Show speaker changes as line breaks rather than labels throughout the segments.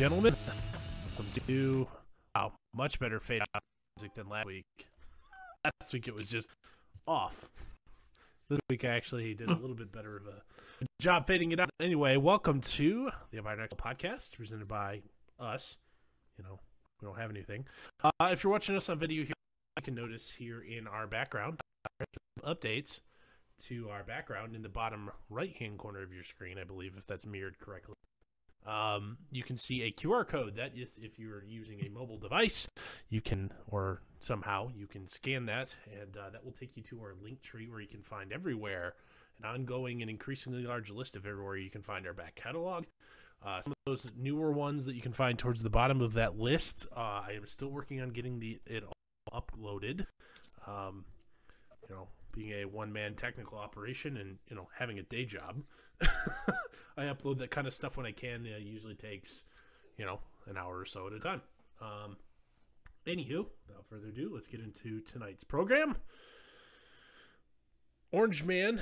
right, ladies and gentlemen, welcome to wow, much better fade out music than last week. Last week it was just off. This week I actually did a little bit better of a job fading it out. Anyway, welcome to the Empire in Exile podcast presented by us. You know, we don't have anything. Uh, if you're watching us on video here, I can notice here in our background updates to our background in the bottom right hand corner of your screen, I believe, if that's mirrored correctly. Um, you can see a QR code. That is, if you're using a mobile device, you can, or somehow you can scan that, and uh, that will take you to our Linktree where you can find everywhere an ongoing and increasingly large list of everywhere you can find our back catalog. Uh, some of those newer ones that you can find towards the bottom of that list, uh, I am still working on getting the it all uploaded. Um, you know, being a one man technical operation and you know having a day job, I upload that kind of stuff when I can. It usually takes you know an hour or so at a time. Um, anywho, without further ado, let's get into tonight's program. Orange Man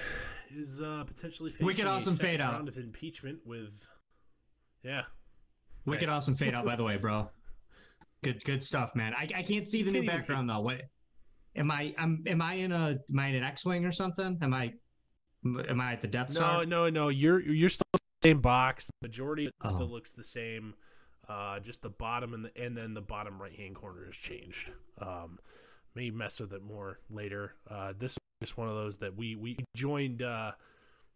is uh, potentially facing
Wicked awesome fade out.
round of impeachment with, yeah,
Wicked awesome fade out, by the way, bro. Good, good stuff, man. I, I can't see the new background though. What? Am I? I'm. Am I in a? Am I in an X-wing or something? Am I? Am I at the Death
zone?
No,
no, no. You're you're still the same box. The majority
Oh.
still looks the same. Uh, just the bottom and the and then the bottom right hand corner has changed. Um, may mess with it more later. Uh, this is just one of those that we we joined. Uh,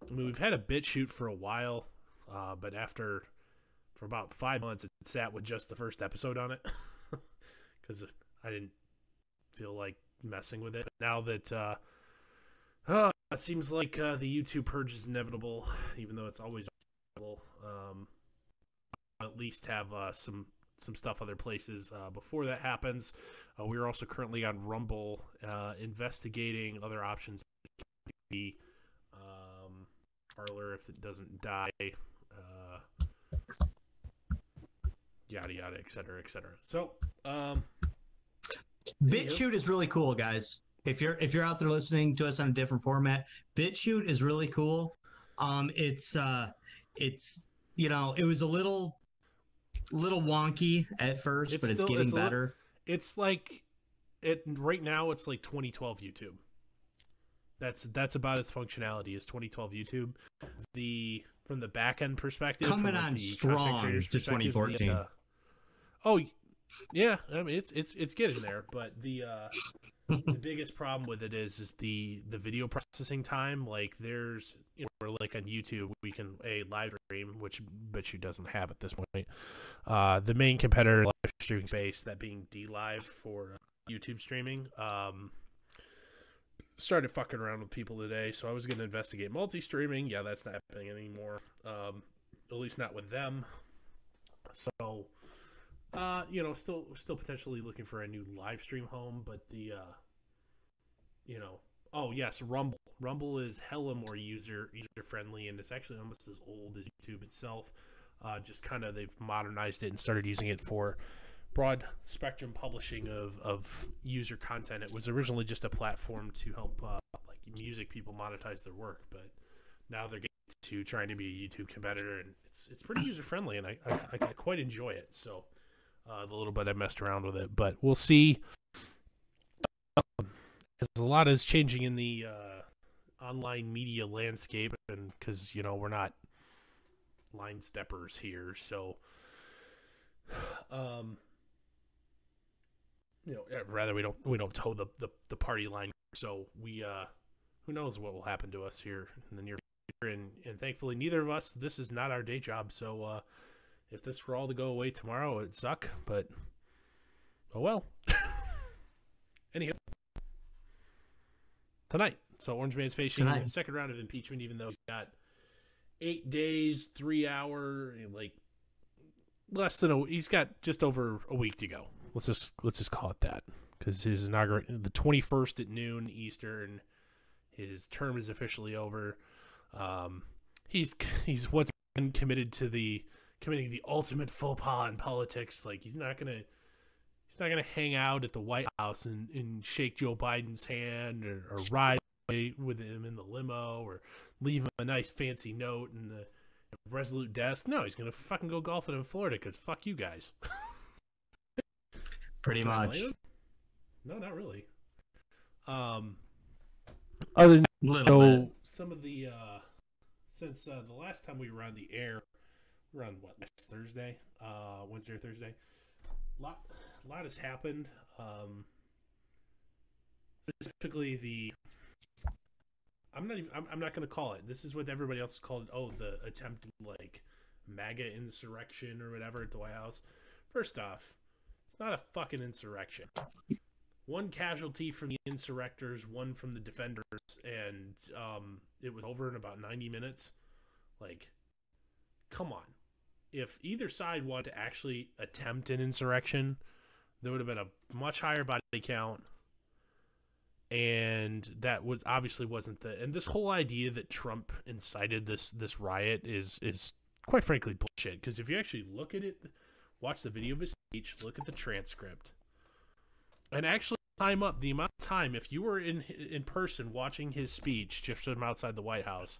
I mean, we've had a BitChute for a while, uh, but after for about five months, it sat with just the first episode on it because I didn't feel like messing with it. But now that uh, uh, it seems like uh, the YouTube purge is inevitable, even though it's always inevitable. Um, at least have uh, some some stuff other places uh, before that happens. Uh, we are also currently on Rumble uh, investigating other options. The um, Parler if it doesn't die. Uh, yada yada, et cetera, et cetera. So, um,
BitChute is really cool, guys. If you're if you're out there listening to us on a different format, BitChute is really cool. Um, it's uh, it's you know, it was a little little wonky at first,
It's
but it's
still-
getting
it's
better.
it's like it right now. It's like 2012 YouTube. That's that's about its functionality. Is 2012 YouTube the from the back end perspective
Coming
from, like,
on
the
strong to
perspective, the,
2014.
uh, oh yeah, I mean it's it's it's getting there, but the uh, the biggest problem with it is is the the video processing time. Like there's you know we're like on YouTube we can a live stream which BitChute doesn't have at this point. Uh, the main competitor live streaming space, that being DLive for YouTube streaming, um, started fucking around with people today. So I was going to investigate multi streaming. Yeah, that's not happening anymore. Um, at least not with them. So, uh, you know, still still potentially looking for a new live stream home, but the, uh, you know, oh yes, Rumble. Rumble is hella more user user friendly, and it's actually almost as old as YouTube itself. Uh, just kind of they've modernized it and started using it for broad spectrum publishing of, of user content. It was originally just a platform to help uh, like music people monetize their work, but now they're getting to trying to be a YouTube competitor, and it's it's pretty user friendly, and I, I, I, I quite enjoy it. So uh, the little bit I messed around with it, but we'll see. Um, a lot is changing in the uh, online media landscape, and because you know we're not line steppers here, so um, you know, rather we don't we don't toe the, the, the party line. So we uh, who knows what will happen to us here in the near future, and and thankfully neither of us. This is not our day job, so uh, if this were all to go away tomorrow, it'd suck. But oh well. Anyhow, tonight, so Orange Man's facing
Tonight.
a second round of impeachment, even though he's got eight days, three hour, like less than a. He's got just over a week to go. Let's just let's just call it that because his inauguration the twenty first at noon Eastern. His term is officially over. Um, he's he's once again committed to the committing the ultimate faux pas in politics. Like he's not gonna he's not gonna hang out at the White House and, and shake Joe Biden's hand or, or ride with him in the limo or leave him a nice fancy note in the resolute desk. No, he's gonna fucking go golfing in Florida because fuck you guys.
Pretty much.
No, not really. Um,
Other than so,
some of the uh, since uh, the last time we were on the air, we're on what next Thursday, uh, Wednesday or Thursday. A Lot, a lot has happened. Um, specifically the. I'm not even. I'm, I'm not going to call it. This is what everybody else called. it. Oh, the attempted like MAGA insurrection or whatever at the White House. First off, it's not a fucking insurrection. One casualty from the insurrectors, one from the defenders, and um, it was over in about 90 minutes. Like, come on. If either side wanted to actually attempt an insurrection, there would have been a much higher body count. And that was obviously wasn't the and this whole idea that Trump incited this this riot is is quite frankly bullshit. Because if you actually look at it, watch the video of his speech, look at the transcript, and actually time up the amount of time if you were in in person watching his speech just from outside the White House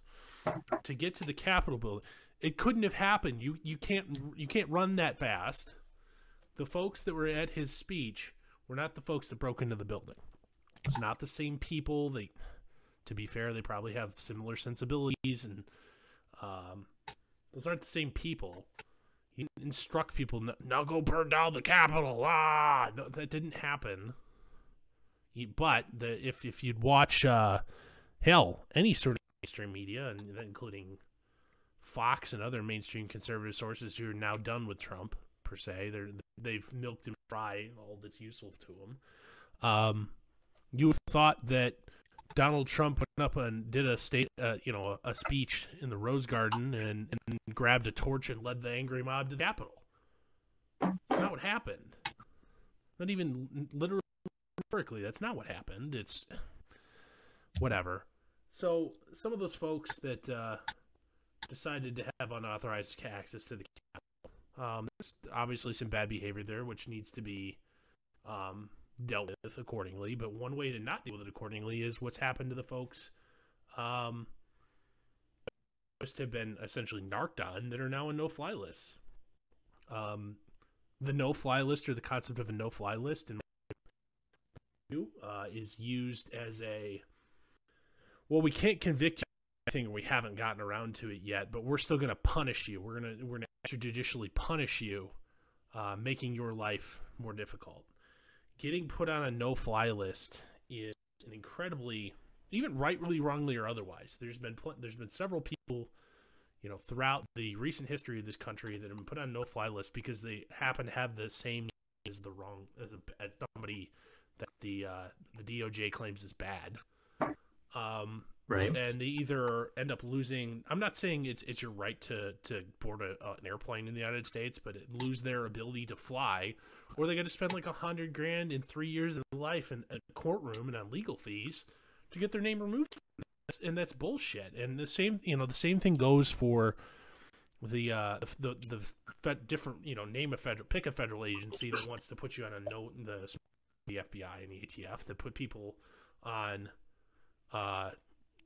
to get to the Capitol building, it couldn't have happened. You you can't you can't run that fast. The folks that were at his speech were not the folks that broke into the building. It's not the same people. They, to be fair, they probably have similar sensibilities, and um, those aren't the same people. Didn't instruct people now go burn down the Capitol. Ah, that didn't happen. But the, if if you'd watch, uh, hell, any sort of mainstream media, and including Fox and other mainstream conservative sources who are now done with Trump per se, they're they've milked him dry all that's useful to him. Um, you would have thought that Donald Trump went up and did a state, uh, you know, a, speech in the Rose Garden and, and grabbed a torch and led the angry mob to the Capitol. That's not what happened. Not even literally, metaphorically, that's not what happened. It's whatever. So some of those folks that uh, decided to have unauthorized access to the Capitol, um, there's obviously some bad behavior there, which needs to be um, dealt with accordingly. But one way to not deal with it accordingly is what's happened to the folks um, have been essentially narked on that are now on no-fly lists. Um, the no-fly list or the concept of a no-fly list in uh, is used as a well, we can't convict. I think we haven't gotten around to it yet, but we're still going to punish you. We're going to we're going to extrajudicially punish you, uh, making your life more difficult getting put on a no-fly list is an incredibly, even rightly, wrongly, or otherwise. There's been pl- there's been several people, you know, throughout the recent history of this country that have been put on no-fly list because they happen to have the same as the wrong as, a, as somebody that the uh, the DOJ claims is bad. Um,
Right.
and they either end up losing. I'm not saying it's it's your right to to board a, uh, an airplane in the United States, but lose their ability to fly, or they got to spend like a hundred grand in three years of life in a courtroom and on legal fees to get their name removed. And that's bullshit. And the same, you know, the same thing goes for the uh the the, the different you know name a federal pick a federal agency that wants to put you on a note in the the FBI and the ATF that put people on uh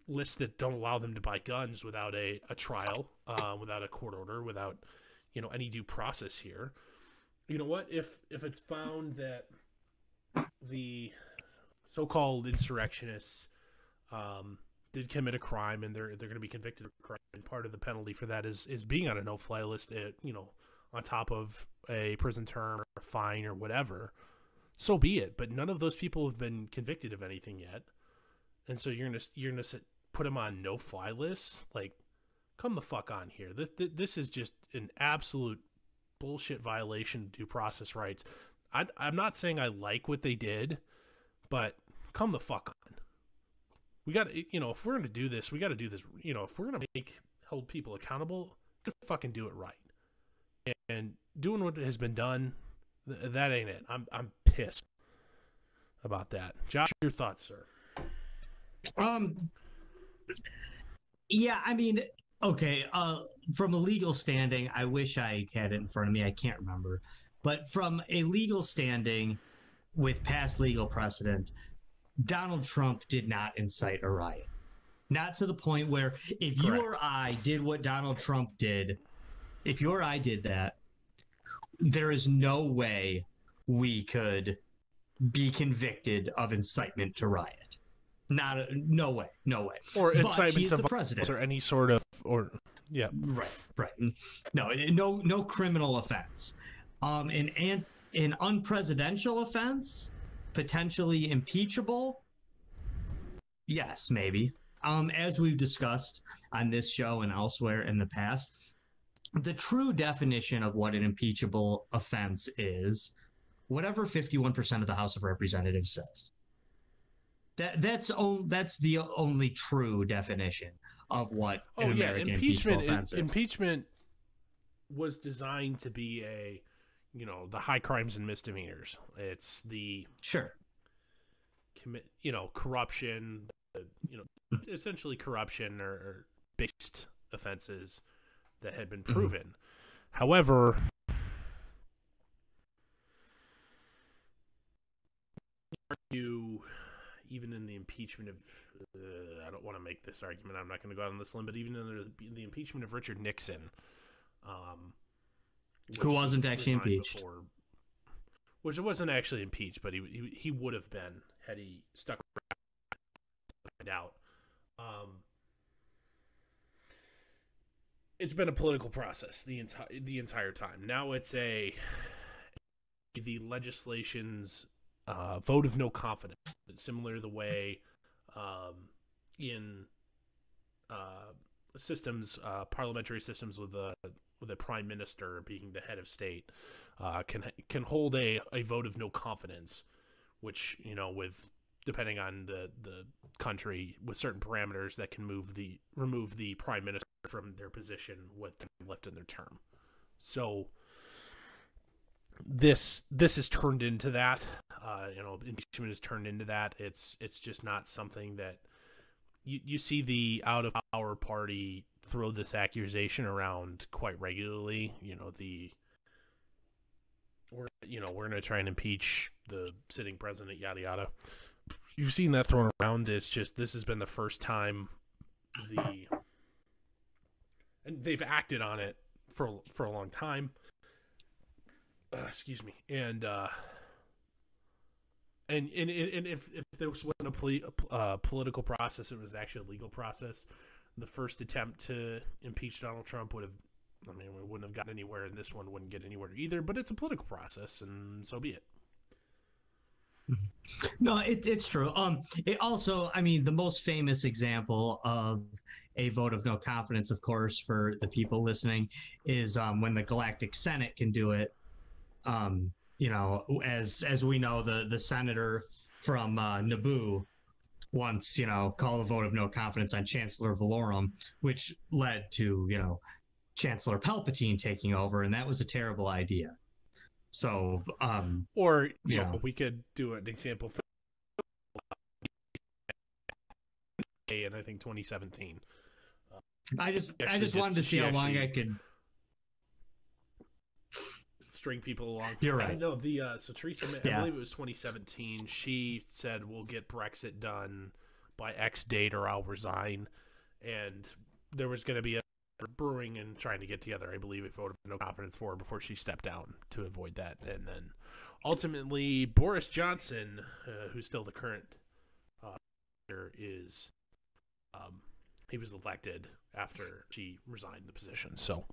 lists that don't allow them to buy guns without a, a trial, uh, without a court order, without you know any due process here. You know what? If if it's found that the so-called insurrectionists um, did commit a crime and they're they're going to be convicted of crime, and part of the penalty for that is is being on a no-fly list, at, you know, on top of a prison term or a fine or whatever. So be it. But none of those people have been convicted of anything yet and so you're gonna you're gonna sit, put them on no fly lists like come the fuck on here. This, this is just an absolute bullshit violation of due process rights. I, i'm not saying i like what they did but come the fuck on. We got to you know if we're gonna do this we got to do this you know if we're gonna make hold people accountable fucking do it right. And, and doing what has been done th- that ain't it. I'm i'm pissed about that. Josh your thoughts sir?
Um. Yeah, I mean, okay. Uh, from a legal standing, I wish I had it in front of me. I can't remember, but from a legal standing, with past legal precedent, Donald Trump did not incite a riot. Not to the point where if you or I did what Donald Trump did, if you or I did that, there is no way we could be convicted of incitement to riot. Not a, no way, no way.
or incitement to
the
violence
president.
or any sort of or yeah.
Right, right. No, no, no criminal offense. Um, an an, an unpresidential offense, potentially impeachable. Yes, maybe. Um, as we've discussed on this show and elsewhere in the past, the true definition of what an impeachable offense is, whatever fifty-one percent of the House of Representatives says. That that's on, that's the only true definition of what
Oh
an
yeah,
American
impeachment. impeachment was designed to be a, you know, the high crimes and misdemeanors. It's the
Sure.
commit, you know, corruption, you know, essentially corruption or, or based offenses that had been
Mhm.
proven. However, you even in the impeachment of uh, I don't want to make this argument. I'm not going to go out on this limb, but even in the, the impeachment of Richard Nixon, um,
Who wasn't actually impeached.
before- which wasn't actually impeached, but he he, he would have been had he stuck around out. Um, it's been a political process the entire the entire time. Now it's a the legislation's uh, vote of no confidence, similar to the way um, in uh, systems, uh, parliamentary systems with a with a prime minister being the head of state, uh, can can hold a, a vote of no confidence, which you know with depending on the the country with certain parameters that can move the remove the prime minister from their position with time left in their term. So this this has turned into that. Uh, you know, impeachment has turned into that. It's it's just not something that you you see the out of power party throw this accusation around quite regularly. You know the we're you know we're gonna try and impeach the sitting president, yada yada. You've seen that thrown around. It's just this has been the first time the and they've acted on it for for a long time. Uh, excuse me, and uh, and and and if if this wasn't a poli- uh, political process, it was actually a legal process. The first attempt to impeach Donald Trump would have, I mean, we wouldn't have gotten anywhere, and this one wouldn't get anywhere either. But it's a political process, and so be it.
No, it, it's true. Um, it also, I mean, the most famous example of a vote of no confidence, of course, for the people listening, is um, when the Galactic Senate can do it. Um, you know, as as we know, the the senator from uh, Naboo once, you know, called a vote of no confidence on Chancellor Valorum, which led to you know Chancellor Palpatine taking over, and that was a terrible idea. So, um,
Or you
Yeah.
know, we could do an example. For, and I think 2017.
I just I just
just-
wanted to see how long
actually-
I could.
String people along.
You're right.
No, the uh, so Theresa May, I believe it was 2017. She said we'll get Brexit done by X date or I'll resign, and there was going to be a brewing and trying to get together. I believe a vote of no confidence for her before she stepped down to avoid that, and then ultimately Boris Johnson, uh, who's still the current uh, is um, he was elected after she resigned the position. So.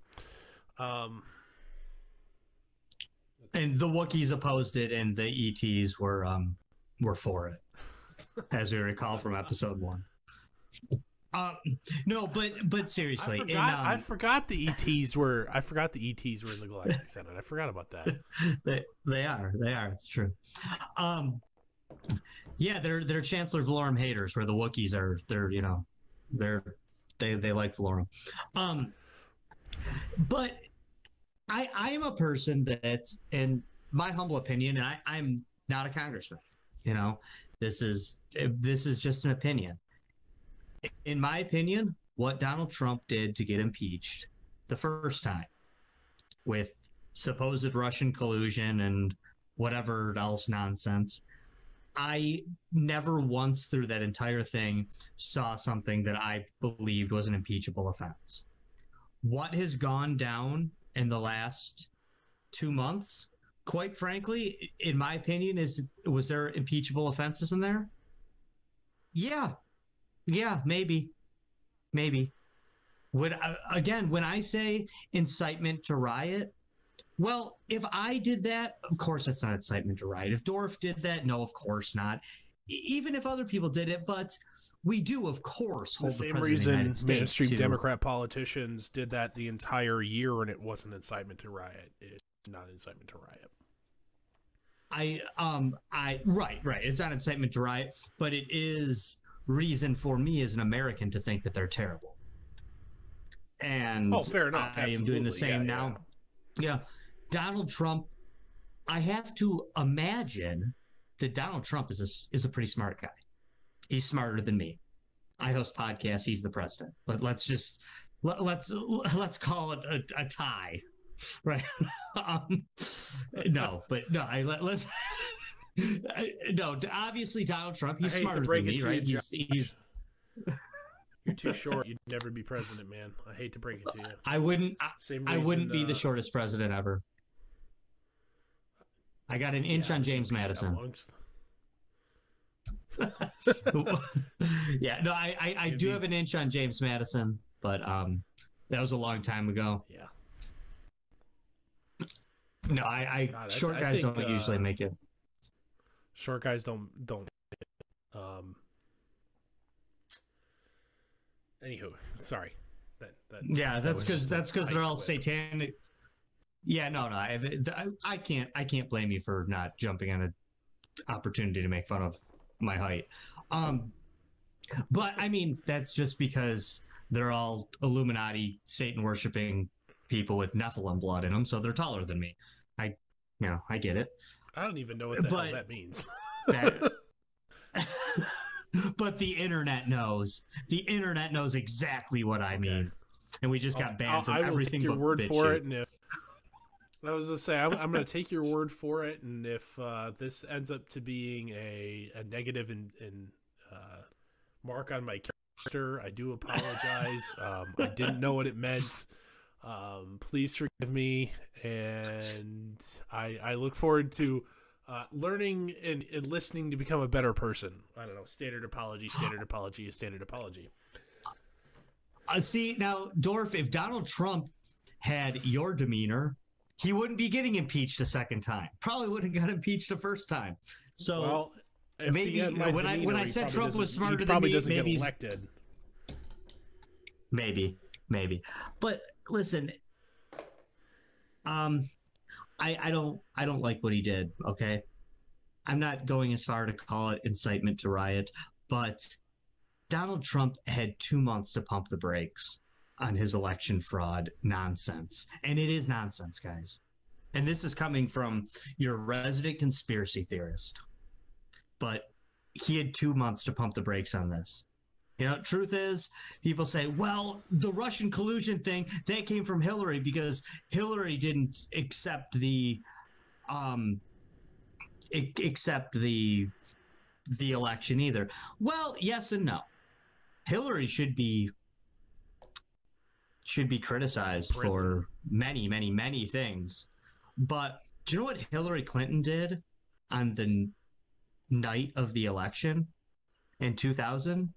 Um,
And the Wookiees opposed it, and the ETs were um were for it, as we recall from episode one. Uh, no, but but seriously,
I forgot, I
um,
forgot the ETs were. I forgot the ETs were in the Galactic Senate. I forgot about that.
they they are they are it's true. Um, yeah, they're they're Chancellor Valorum haters, where the Wookiees are. They're you know, they're they they like Valorum. Um, but I I am a person that, in my humble opinion, and I I'm not a congressman. You know, this is this is just an opinion. In my opinion, what Donald Trump did to get impeached the first time with supposed Russian collusion and whatever else nonsense I never once through that entire thing saw something that I believed was an impeachable offense. What has gone down in the last two months, quite frankly, in my opinion, is was there impeachable offenses in there? Yeah. Yeah, maybe. Maybe. Would uh, again, when I say incitement to riot, well, if I did that, of course that's not incitement to riot. If Dorf did that, no, of course not. Even if other people did it, but we do, of course,
The
hold the,
same
the
reason
United
mainstream
to-
Democrat politicians did that the entire year, and it wasn't incitement to riot. It's not incitement to riot.
I um I right right. It's not incitement to riot, but it is reason for me as an American to think that they're terrible. And
Oh, fair enough.
I am doing the same
Yeah,
now. Yeah. Donald Trump. I have to imagine that Donald Trump is a, is a pretty smart guy. He's smarter than me. I host podcasts. He's the president. But let's just let, let's let's call it a, a tie, right? um, no, but no. I let, let's no. Obviously, Donald Trump. He's
I hate to
smarter than
it
me, right?
you,
He's, he's
You're too short. You'd never be president, man. I hate to break it to you.
I wouldn't. I,
Same
I wouldn't be the
uh,
shortest president ever. I got an inch
yeah,
on James Madison.
amongst-
yeah, no, I I, I do
be-
have an inch on James Madison, but um, that was a long time ago.
Yeah.
No, I, I
God,
short
I
guys
think,
don't usually
uh,
make it.
Short guys don't don't. Um. Anywho, sorry. That that.
Yeah, that's because that's because they're all
whip.
satanic. Yeah, no, no, I, I I can't I can't blame you for not jumping on an opportunity to make fun of my height. Um, but I mean that's just because they're all Illuminati, Satan worshiping people with Nephilim blood in them, so they're taller than me. I, you know, I get it.
I don't even know what the
But-
hell that means.
That- but the internet knows. The internet knows exactly what I mean, and we just got banned
I'll-
from
I will
everything
take your word
bitch
for it, and if I was gonna say, I'm, I'm gonna take your word for it, and if uh, this ends up to being a, a negative and and uh, mark on my character, I do apologize. um, I didn't know what it meant. Um, please forgive me, and I I look forward to. Uh, learning and, and listening to become a better person. I don't know. Standard apology, standard apology, standard apology.
Uh, see now, Dorf, if Donald Trump had your demeanor, he wouldn't be getting impeached a second time. Probably wouldn't have got impeached the first time. So
Well,
maybe, when I- when I said Trump was smarter
he
than
probably
me,
doesn't
maybe
get elected.
maybe, maybe. But listen, um, I I don't I don't like what he did. Okay, I'm not going as far to call it incitement to riot, but Donald Trump had two months to pump the brakes on his election fraud nonsense, and it is nonsense, guys. And this is coming from your resident conspiracy theorist. But he had two months to pump the brakes on this. You know, truth is, people say, well, the Russian collusion thing that came from Hillary because Hillary didn't accept the, um, accept the, the election either. Well, yes and no. Hillary should be should be criticized
Prison.
for many, many, many things. But do you know what Hillary Clinton did on the night of the election in 2000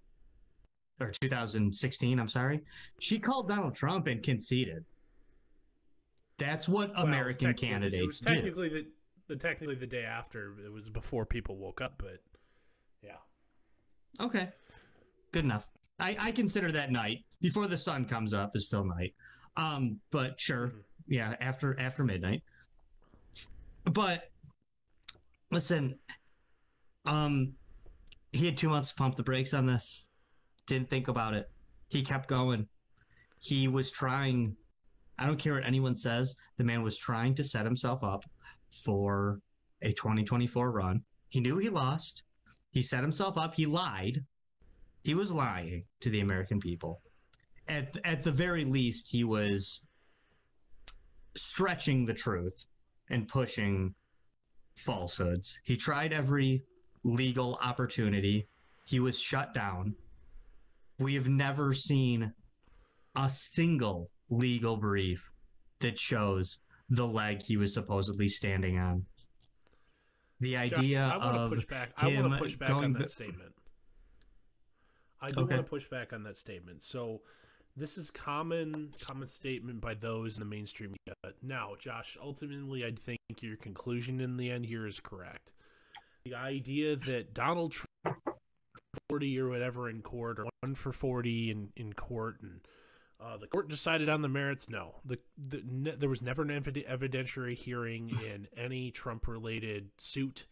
or 2016? I'm sorry. She called Donald Trump and conceded. That's what
Well,
American
It
candidates
was
do.
technically the, the technically the day after. It was before people woke up, but yeah.
Okay. Good enough. I, I consider that night before the sun comes up is still night. Um, but sure.
Mhm.
Yeah, after after midnight. But listen, um he had two months to pump the brakes on this. Didn't think about it. He kept going. He was trying I don't care what anyone says, the man was trying to set himself up for a 2024 run. He knew he lost. He set himself up. He lied. He was lying to the American people. At at the very least, he was stretching the truth and pushing falsehoods. He tried every legal opportunity. He was shut down. We have never seen a single legal brief that shows the leg he was supposedly standing on. The idea
Josh, I want to push back. I want to push back
going
on that statement. I do
Okay.
want to push back on that statement. So, this is common common statement by those in the mainstream media. Now, Josh, ultimately, I think your conclusion in the end here is correct. The idea that Donald Trump forty or whatever in court, or one for forty in in court, and uh, the court decided on the merits. No, the, the ne- there was never an evidentiary hearing in any Trump-related suit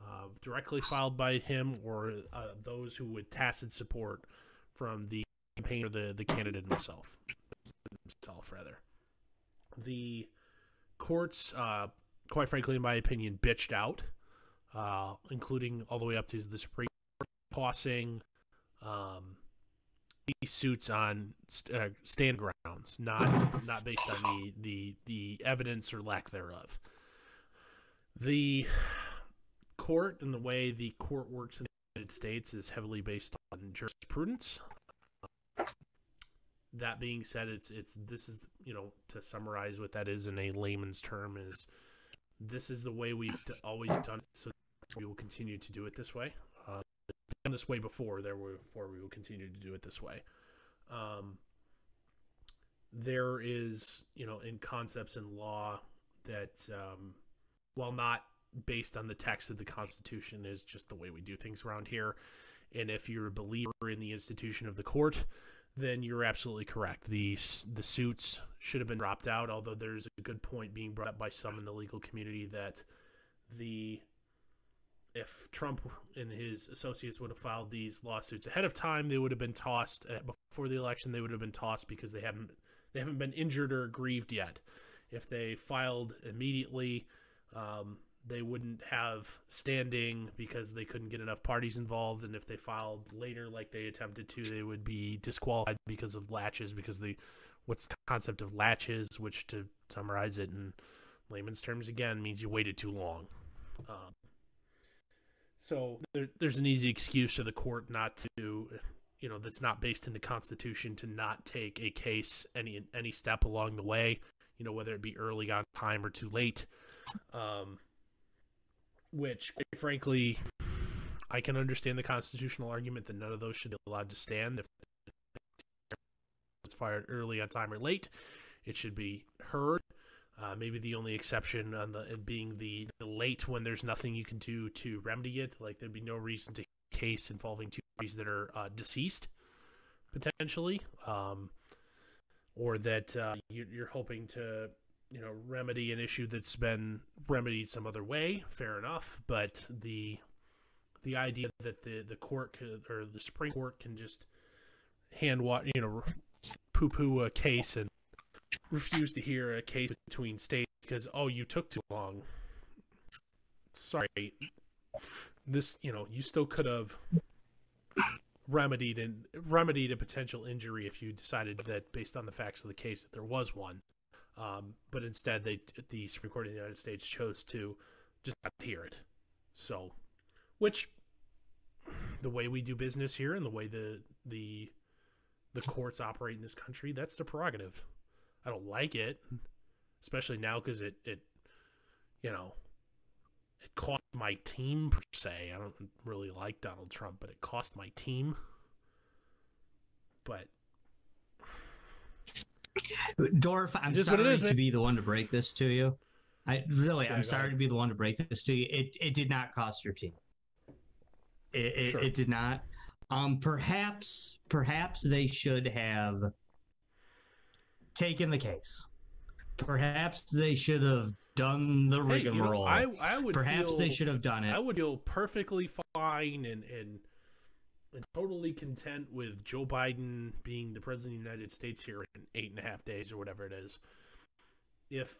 uh, directly filed by him or uh, those who would tacit support from the campaign or the the candidate himself. Himself, rather. The courts, uh, quite frankly, in my opinion, bitched out, uh, including all the way up to the Supreme Court tossing. Um, suits on st- uh, stand grounds, not not based on the, the the evidence or lack thereof. The court and the way the court works in the United States is heavily based on jurisprudence. That being said, it's it's this is you know to summarize what that is in a layman's term is this is the way we've always done it, so we will continue to do it this way. Uh, this way before. Therefore, we will continue to do it this way. Um, there is, you know, in concepts in law that, um, while not based on the text of the Constitution, is just the way we do things around here. And if you're a believer in the institution of the court, then you're absolutely correct. The the suits should have been dropped out. Although there's a good point being brought up by some in the legal community that the if Trump and his associates would have filed these lawsuits ahead of time, they would have been tossed uh, before the election. They would have been tossed because they haven't they haven't been injured or aggrieved yet. If they filed immediately, um, they wouldn't have standing because they couldn't get enough parties involved. And if they filed later, like they attempted to, they would be disqualified because of laches. Because the what's the concept of laches, which to summarize it in layman's terms again means you waited too long. Um, so there, there's an easy excuse to the court not to, you know, that's not based in the Constitution to not take a case any any step along the way, you know, whether it be early on time or too late. Um, which, frankly, I can understand the constitutional argument that none of those should be allowed to stand if it's fired early on time or late. It should be heard. Uh, maybe the only exception on the being the, the late when there's nothing you can do to remedy it. Like there'd be no reason to case involving two parties that are uh, deceased potentially, um, or that uh, you, you're hoping to you know remedy an issue that's been remedied some other way. Fair enough, but the the idea that the the court could, or the Supreme Court can just hand what you know poo poo a case and refuse to hear a case between states because oh you took too long. Sorry. This you know you still could have remedied and remedied a potential injury if you decided that based on the facts of the case that there was one. Um, but instead they the supreme court of the united states chose to just not hear it. So which the way we do business here and the way the the the courts operate in this country that's the prerogative I don't like it, especially now because it it you know it cost my team per se. I don't really like Donald Trump, but it cost my team. But
Dorf, I'm
It is what it
sorry
is,
to
man.
be the one to break this to you. I really,
Yeah,
I'm sorry
ahead.
to be the one to break this to you. It it did not cost your team. It it,
Sure.
it did not. Um, perhaps perhaps they should have taken the case. Perhaps they should have done the
hey, you know,
rigmarole.
I I would
perhaps
feel,
they should have done it.
I would feel perfectly fine and and and totally content with Joe Biden being the president of the United States here in eight and a half days or whatever it is. If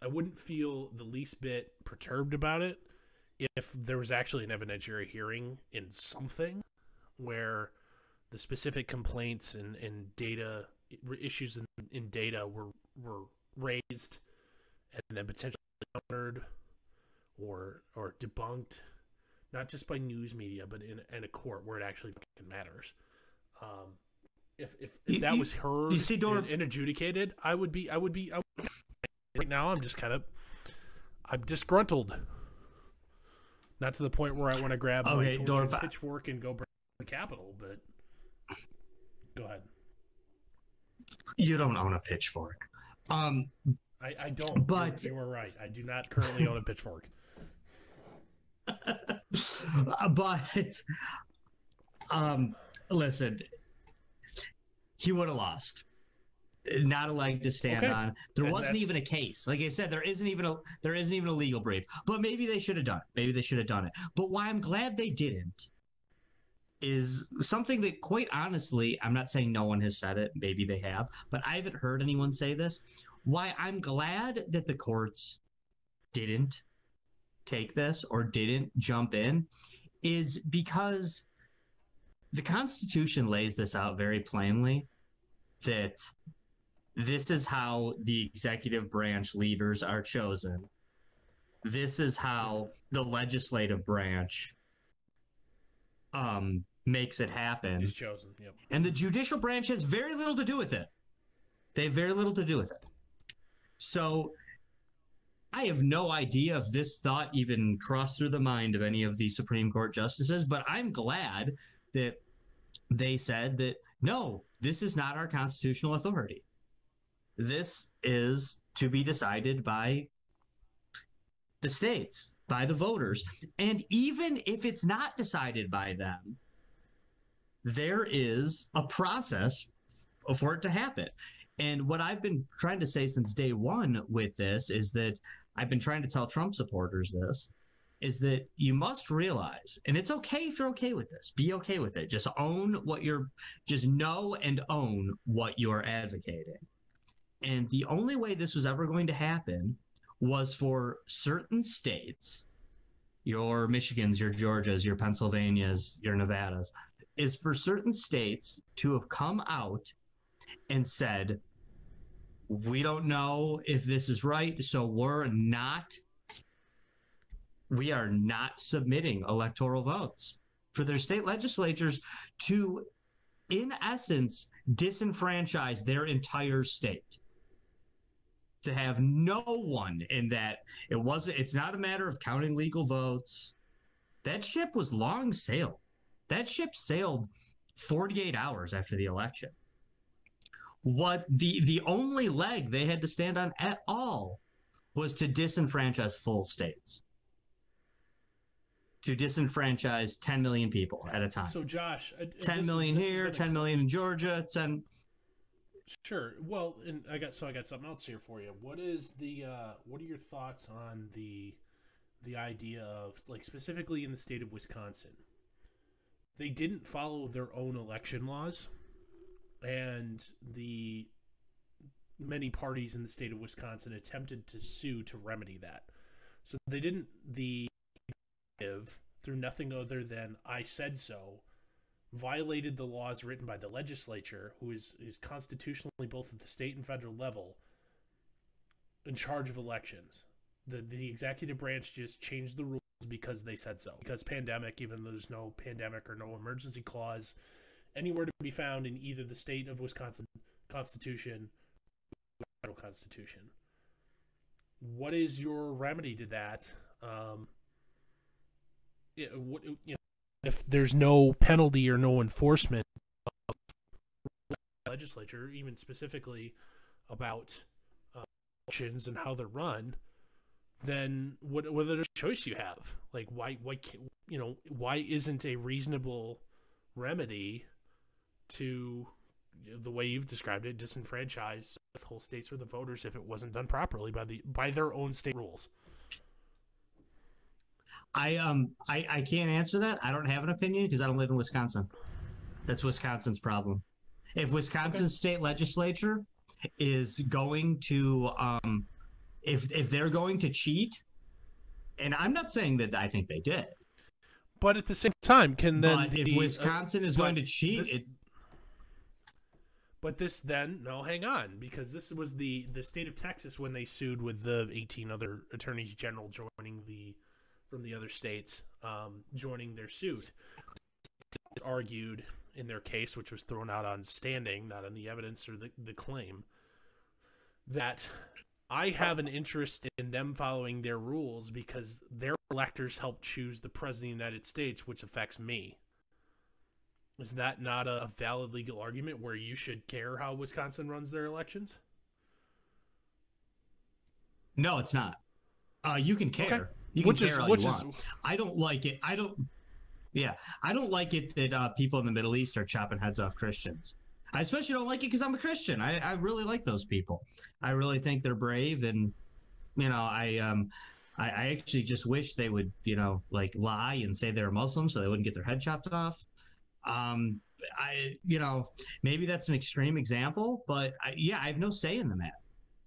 I wouldn't feel the least bit perturbed about it if there was actually an evidentiary hearing in something where the specific complaints and, and data issues in, in data were were raised and then potentially countered or or debunked not just by news media, but in, in a court where it actually fucking matters. Um, if if, if
You-
that
you-
was heard
you see, Dorf-
and, and adjudicated, I would be I would be I would, right now. I'm just kind of I'm disgruntled. Not to the point where I want to grab my
Okay,
torch
Dorf,
and pitchfork and go burn the Capitol, but go ahead.
You don't own a pitchfork. Um,
I, I don't.
But-
you, you were right. I do not currently own a pitchfork.
but um, listen, he would have lost. Not a leg to stand
Okay.
on. There
And
wasn't
that's-
even a case. Like I said, there isn't even a there isn't even a legal brief. But maybe they should have done it. Maybe they should have done it. But why I'm glad they didn't is something that quite honestly, I'm not saying no one has said it, maybe they have, but I haven't heard anyone say this. Why I'm glad that the courts didn't take this or didn't jump in is because the Constitution lays this out very plainly that this is how the executive branch leaders are chosen. This is how the legislative branch um, makes it happen.
He's chosen. Yep.
And the judicial branch has very little to do with it. They have very little to do with it. So I have no idea if this thought even crossed through the mind of any of the Supreme Court justices, but I'm glad that they said that no, this is not our constitutional authority. This is to be decided by the states, by the voters. And even if it's not decided by them, there is a process for it to happen. And what I've been trying to say since day one with this is that I've been trying to tell Trump supporters this is that you must realize, and it's okay if you're okay with this, be okay with it. Just own what you're, just know and own what you're advocating. And the only way this was ever going to happen was for certain states, your Michigans, your Georgias, your Pennsylvanias, your Nevadas, is for certain states to have come out and said, we don't know if this is right, so we're not we are not submitting electoral votes for their state legislatures to in essence disenfranchise their entire state. To have no one in that it wasn't it's not a matter of counting legal votes. That ship was long sailed that ship sailed 48 hours after the election what the the only leg they had to stand on at all was to disenfranchise full states to disenfranchise 10 million people at a time
So Josh, uh,
10
this
million
this
here
been a
10 million in georgia 10
Sure. Well, and I got so I got something else here for you. What is the uh, what are your thoughts on the the idea of like specifically in the state of Wisconsin? They didn't follow their own election laws, and the many parties in the state of Wisconsin attempted to sue to remedy that. So they didn't the through nothing other than I said so violated the laws written by the legislature, who is, is constitutionally both at the state and federal level in charge of elections. The the executive branch just changed the rules because they said so. Because pandemic, even though there's no pandemic or no emergency clause anywhere to be found in either the state of Wisconsin constitution or federal constitution. What is your remedy to that? Um, yeah, what, you know, if there's no penalty or no enforcement of legislature, even specifically about uh, elections and how they're run, then what what other choice you have? Like why why can't you know why isn't a reasonable remedy to the way you've described it disenfranchise whole states or the voters if it wasn't done properly by the by their own state rules?
I um I, I can't answer that. I don't have an opinion because I don't live in Wisconsin. That's Wisconsin's problem. If Wisconsin's state legislature is going to um if if they're going to cheat, and I'm not saying that I think they did,
But at the same time, can then
but if
the, uh,
Wisconsin is going to cheat,
this-
it,
But this then no, hang on, because this was the the state of Texas when they sued with the 18 other attorneys general joining the from the other states um, joining their suit. Argued in their case, which was thrown out on standing, not on the evidence or the, the claim, that I have an interest in them following their rules because their electors help choose the president of the United States, which affects me. Is that not a valid legal argument where you should care how Wisconsin runs their elections?
No, it's not. Uh, you can care.
Okay.
You can
Which
care
is-
all
which
you
is-
want. I don't like it. I don't. Yeah, I don't like it that uh, people in the Middle East are chopping heads off Christians. I especially don't like it because I'm a Christian. I, I really like those people. I really think they're brave, and you know, I um, I, I actually just wish they would, you know, like lie and say they're Muslim so they wouldn't get their head chopped off. Um, I, you know, maybe that's an extreme example, but I, yeah, I have no say in the matter.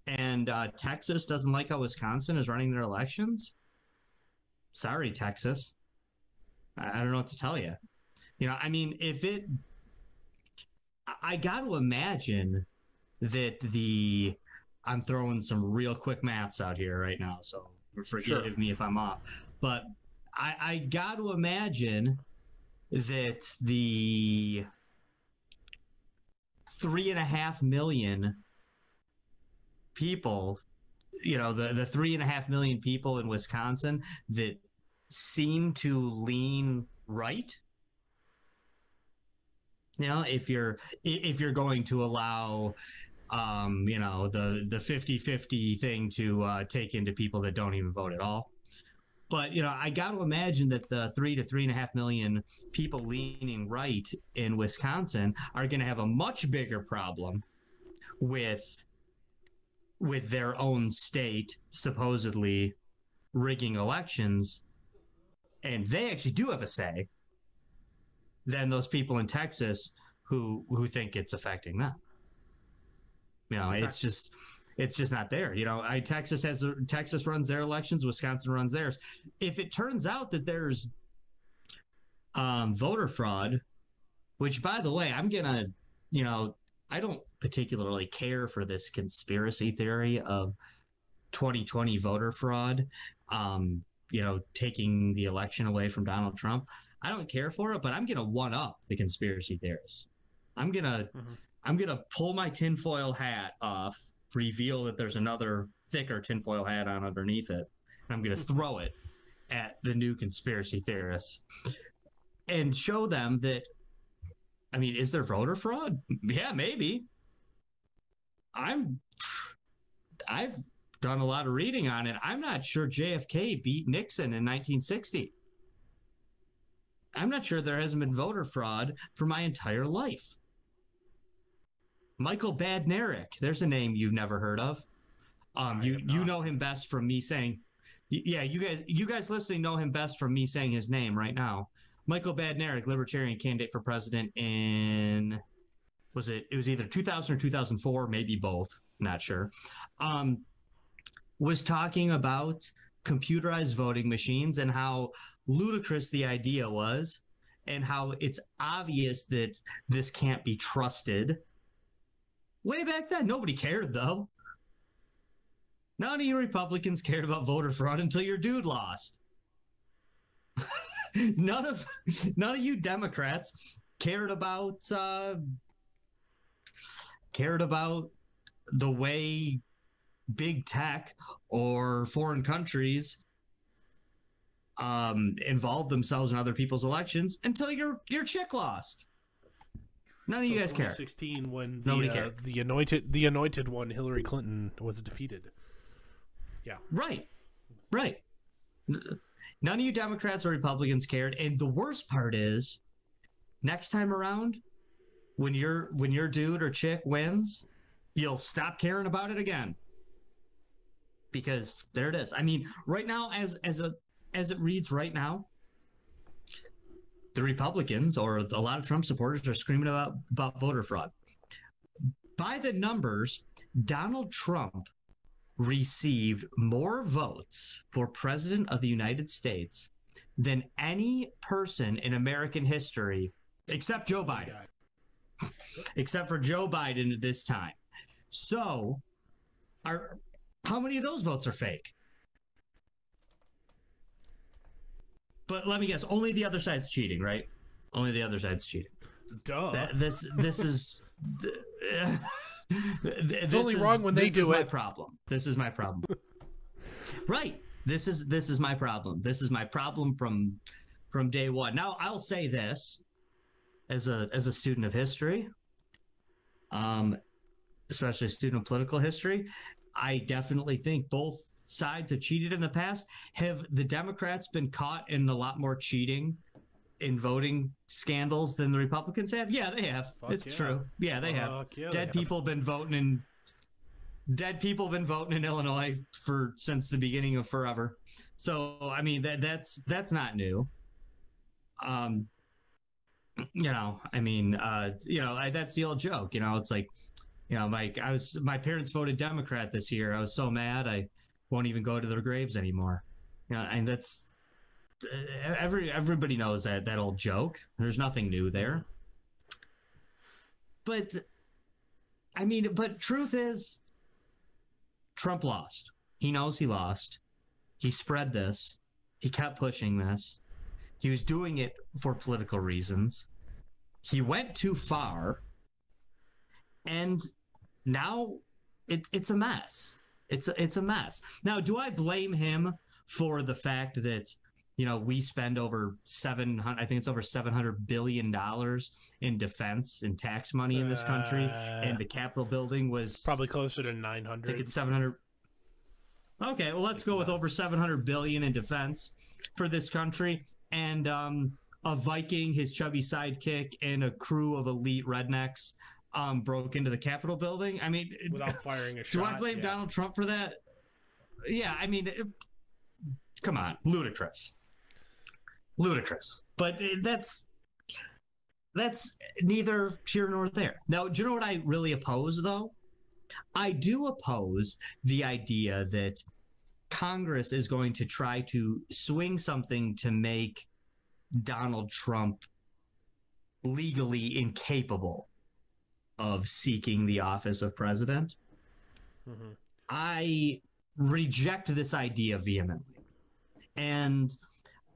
And uh, Texas doesn't like how Wisconsin is running their elections. Sorry, Texas. I, I don't know what to tell you. You know, I mean, if it, I, got to imagine that the, I'm throwing some real quick maths out here right now, so forgive
Sure.
me if I'm off. But I, I got to imagine that the three and a half million people, you know, the, the three and a half million people in Wisconsin that seem to lean right. You know, if you're if you're going to allow um, you know, the the 50-50 thing to uh, take into people that don't even vote at all. But you know, I got to imagine that the three to three and a half million people leaning right in Wisconsin are going to have a much bigger problem with with their own state supposedly rigging elections, and they actually do have a say. Than those people in Texas who who think it's affecting them. You know,
Okay.
it's just it's just not there. You know, I Texas has Texas runs their elections, Wisconsin runs theirs. If it turns out that there's um, voter fraud, which by the way, I'm gonna, you know, I don't particularly care for this conspiracy theory of 2020 voter fraud. Um, you know, taking the election away from Donald Trump. I don't care for it, but I'm gonna one up the conspiracy theorists. I'm gonna
Mhm.
I'm gonna pull my tinfoil hat off, reveal that there's another thicker tinfoil hat on underneath it, and I'm gonna throw it at the new conspiracy theorists and show them that I mean, is there voter fraud? Yeah, maybe. I'm I've done a lot of reading on it. I'm not sure JFK beat Nixon in 1960. I'm not sure there hasn't been voter fraud for my entire life. Michael Badnarik, there's a name you've never heard of. Um, you you know him best from me saying, yeah, you guys you guys listening know him best from me saying his name right now. Michael Badnarik, Libertarian candidate for president in was it it was either 2000 or 2004, maybe both, not sure. Um, was talking about computerized voting machines and how ludicrous the idea was and how it's obvious that this can't be trusted. Way back then, nobody cared though. None of you Republicans cared about voter fraud until your dude lost. none of none of you Democrats cared about uh, cared about the way big tech or foreign countries um, involve themselves in other people's elections until your your chick lost. None of you guys care.
Sixteen when the,
Nobody
uh, the anointed the anointed one Hillary Clinton was defeated.
Yeah. Right. Right. None of you Democrats or Republicans cared. And the worst part is next time around, when your when your dude or chick wins, you'll stop caring about it again. Because there it is. I mean, right now, as as a as it reads right now, the Republicans or a lot of Trump supporters are screaming about, about voter fraud. By the numbers, Donald Trump received more votes for president of the United States than any person in American history, except Joe Biden, except for Joe Biden at this time. So, are how many of those votes are fake? But let me guess, only the other side's cheating, right? Only the other side's cheating.
Duh.
That, this this is. it's
only wrong when they do it.
this is My problem. This is my problem. right. This is this is my problem. This is my problem from from day one. Now I'll say this as a as a student of history, um, especially a student of political history, I definitely think both sides have cheated in the past. Have the Democrats been caught in a lot more cheating in voting scandals than the Republicans have? Yeah, they have.
Fuck
it's
yeah.
true. Yeah, they have.
Yeah,
Dead
have.
people have been voting in dead people have been voting in Illinois for since the beginning of forever. So I mean that that's that's not new. Um you know, I mean, uh, you know, I, that's the old joke. You know, it's like, you know, my I was my parents voted Democrat this year. I was so mad I won't even go to their graves anymore. You know, and that's every everybody knows that that old joke. There's nothing new there. But I mean, but truth is, Trump lost. He knows he lost. He spread this. He kept pushing this. He was doing it for political reasons. He went too far. And now it, it's a mess. It's a, it's a mess. Now, do I blame him for the fact that you know we spend over 700 I think it's over 700 billion dollars in defense and tax money in this country
Uh,
and the Capitol building was
Probably closer to nine hundred.
I think it's 700 Okay, well let's go with over 700 billion in defense for this country and um a Viking, his chubby sidekick and a crew of elite rednecks um broke into the Capitol building. I mean,
Without firing a shot.
do I blame
yeah.
Donald Trump for that? Yeah, I mean, it- come on, ludicrous, ludicrous. But uh, that's that's neither here nor there. Now, do you know what I really oppose, though? I do oppose the idea that Congress is going to try to swing something to make Donald Trump legally incapable of seeking the office of president.
Mhm.
I reject this idea vehemently. And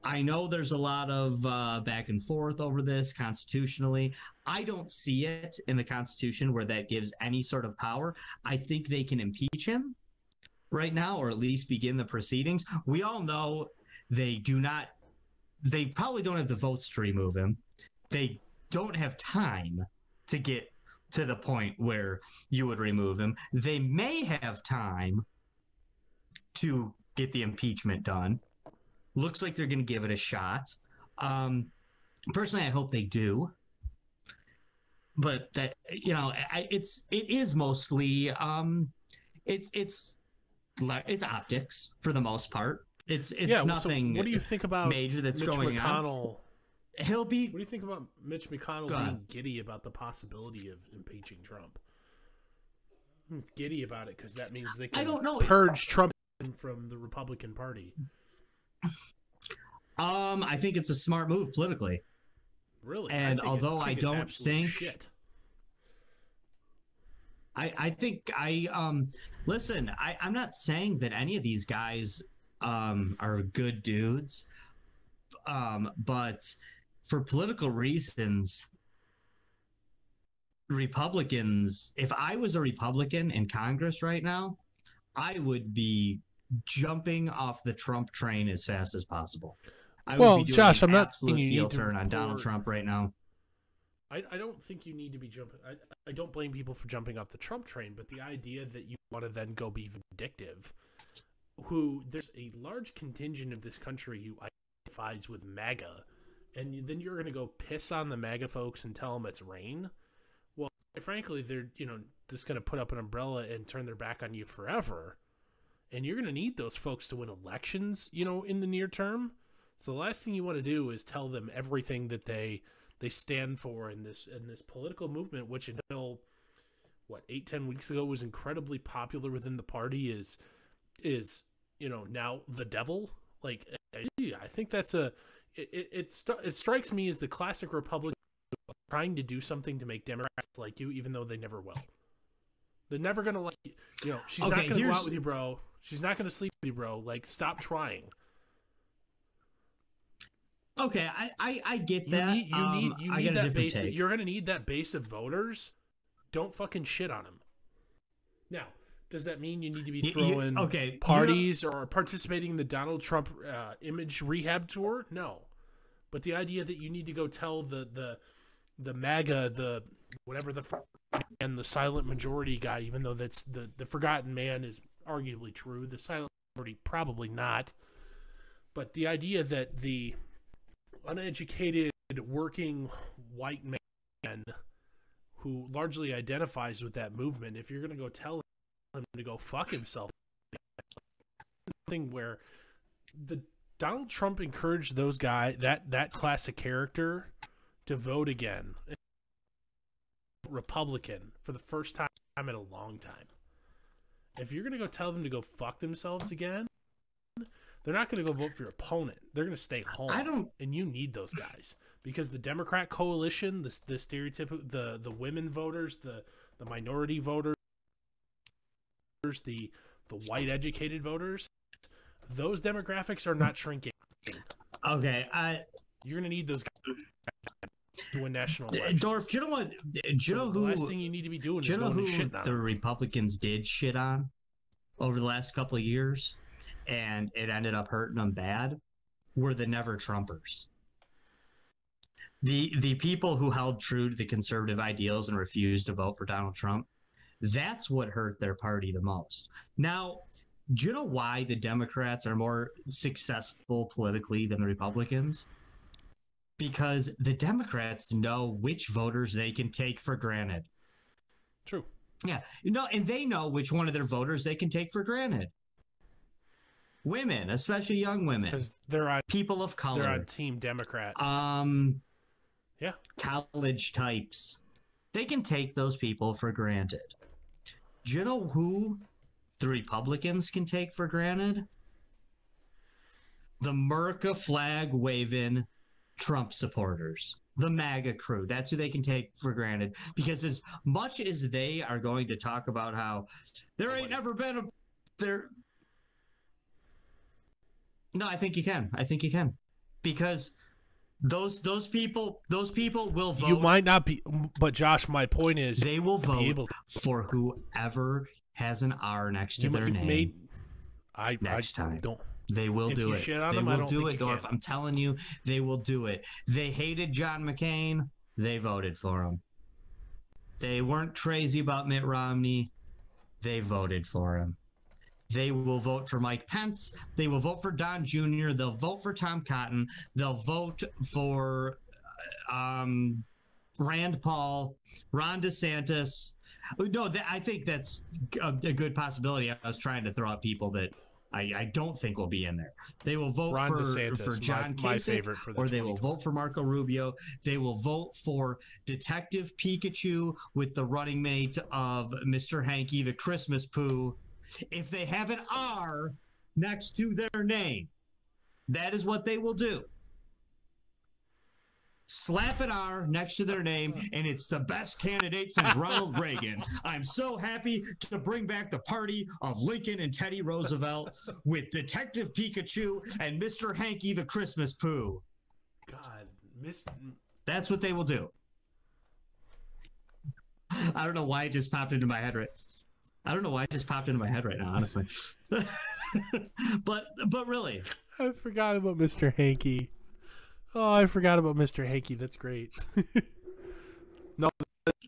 I know there's a lot of uh, back and forth over this constitutionally. I don't see it in the Constitution where that gives any sort of power. I think they can impeach him right now, or at least begin the proceedings. We all know they do not, they probably don't have the votes to remove him. They don't have time to get to the point where you would remove him. They may have time to get the impeachment done. Looks like they're going to give it a shot. Um, personally, I hope they do. But that you know, I, it's it is mostly um, it, it's li- it's optics for the most part. It's it's
yeah,
nothing
So what do you think about
major that's
Mitch
going on.
McConnell?
He'll be
What do you think about Mitch McConnell being giddy about the possibility of impeaching Trump? Hmm, Giddy about it because that means they can
I don't know.
purge Trump from the Republican Party.
um, I think it's a smart move politically.
Really?
And
think
although
think
I don't think-
shit.
I, I think I um listen, I, I'm not saying that any of these guys um are good dudes. Um, but for political reasons, Republicans, if I was a Republican in Congress right now, I would be jumping off the Trump train as fast as possible. I
Well,
would be doing
Josh,
an
I'm not
absolute
saying you
heel
need to
turn on Donald Trump right now.
I, I don't think you need to be jumping. I, I don't blame people for jumping off the Trump train, but the idea that you want to then go be vindictive, who there's a large contingent of this country who identifies with MAGA, and you- then you're going to go piss on the MAGA folks and tell them it's rain. Well, frankly, they're you know just going to put up an umbrella and turn their back on you forever, and you're going to need those folks to win elections, you know, in the near term. So the last thing you want to do is tell them everything that they they stand for in this in this political movement, which until what eight ten weeks ago was incredibly popular within the party, is is you know now the devil. Like I think that's a it it it, st- it strikes me as the classic Republican trying to do something to make Democrats like you, even though they never will. They're never gonna like you. You know, she's not gonna go out with you, bro. She's not gonna sleep with you, bro. Like, stop trying.
Okay, I I, I get
You
that.
need you
Um,
need you
I
need that base. You're gonna need that base of voters. Don't fucking shit on them. Now, does that mean you need to be
You- you-
throwing
okay,
parties or participating in the Donald Trump uh, image rehab tour? No, but the idea that you need to go tell the the the MAGA the whatever the and the silent majority guy, even though that's the the forgotten man is arguably true. The silent majority probably not. But the idea that the uneducated working white man who largely identifies with that movement, if you're going to go tell him to go fuck himself, thing where the Donald Trump encouraged those guy that that classic character to vote again, Republican for the first time in a long time. If you're going to go tell them to go fuck themselves again, they're not going to go vote for your opponent. They're going to stay home.
I don't.
and you need those guys because the Democrat coalition, the the stereotypical, the the women voters, the the minority voters, the the white educated voters, those demographics are not shrinking.
Okay, I
You're going to need those guys to win national elections.
Dorf. Do you know what? Do you
So
know
the
who?
last thing you need to be doing
Do
is
you know who
shit
the. Republicans did shit on over the last couple of years, and it ended up hurting them bad? Were the never Trumpers. The the people who held true to the conservative ideals and refused to vote for Donald Trump. That's what hurt their party the most. Now, do you know why the Democrats are more successful politically than the Republicans? Because the Democrats know which voters they can take for granted.
True.
Yeah, no, and they know which one of their voters they can take for granted. Women, especially young women,
Because they're on
people of color.
they're on Team Democrat.
um,
Yeah.
college types. They can take those people for granted. Do you know who the Republicans can take for granted? The Merca flag waving Trump supporters, the MAGA crew. That's who they can take for granted. Because as much as they are going to talk about how there ain't never been a there. No, I think you can. I think you can, because those those people those people will vote.
you might not be, but Josh, my point is,
they will vote for whoever has an R next to
you
their name.
made. I
next
I
time.
don't.
They will
If
do it. they
them,
will
don't
do it, Dorf. I'm telling you, they will do it. They hated John McCain. They voted for him. They weren't crazy about Mitt Romney. They voted for him. They will vote for Mike Pence. They will vote for Don Jr. They'll vote for Tom Cotton. They'll vote for um, Rand Paul, Ron DeSantis. No, that, I think that's a, a good possibility. I was trying to throw out people that I, I don't think will be in there. They will vote
Ron
for,
DeSantis,
for
my-
John
my
Kasich,
favorite for the
or they will vote for Marco Rubio. They will vote for Detective Pikachu with the running mate of Mr. Hanky, the Christmas poo. If they have an R next to their name, that is what they will do. Slap an R next to their name, and it's the best candidate since Ronald Reagan. I'm so happy to bring back the party of Lincoln and Teddy Roosevelt with Detective Pikachu and Mr. Hanky the Christmas poo.
God, miss.
That's what they will do. I don't know why it just popped into my head right. I don't know why it just popped into my head right now, honestly. but but really,
I forgot about Mr. Hanky. Oh, I forgot about Mr. Hanky. That's great. No.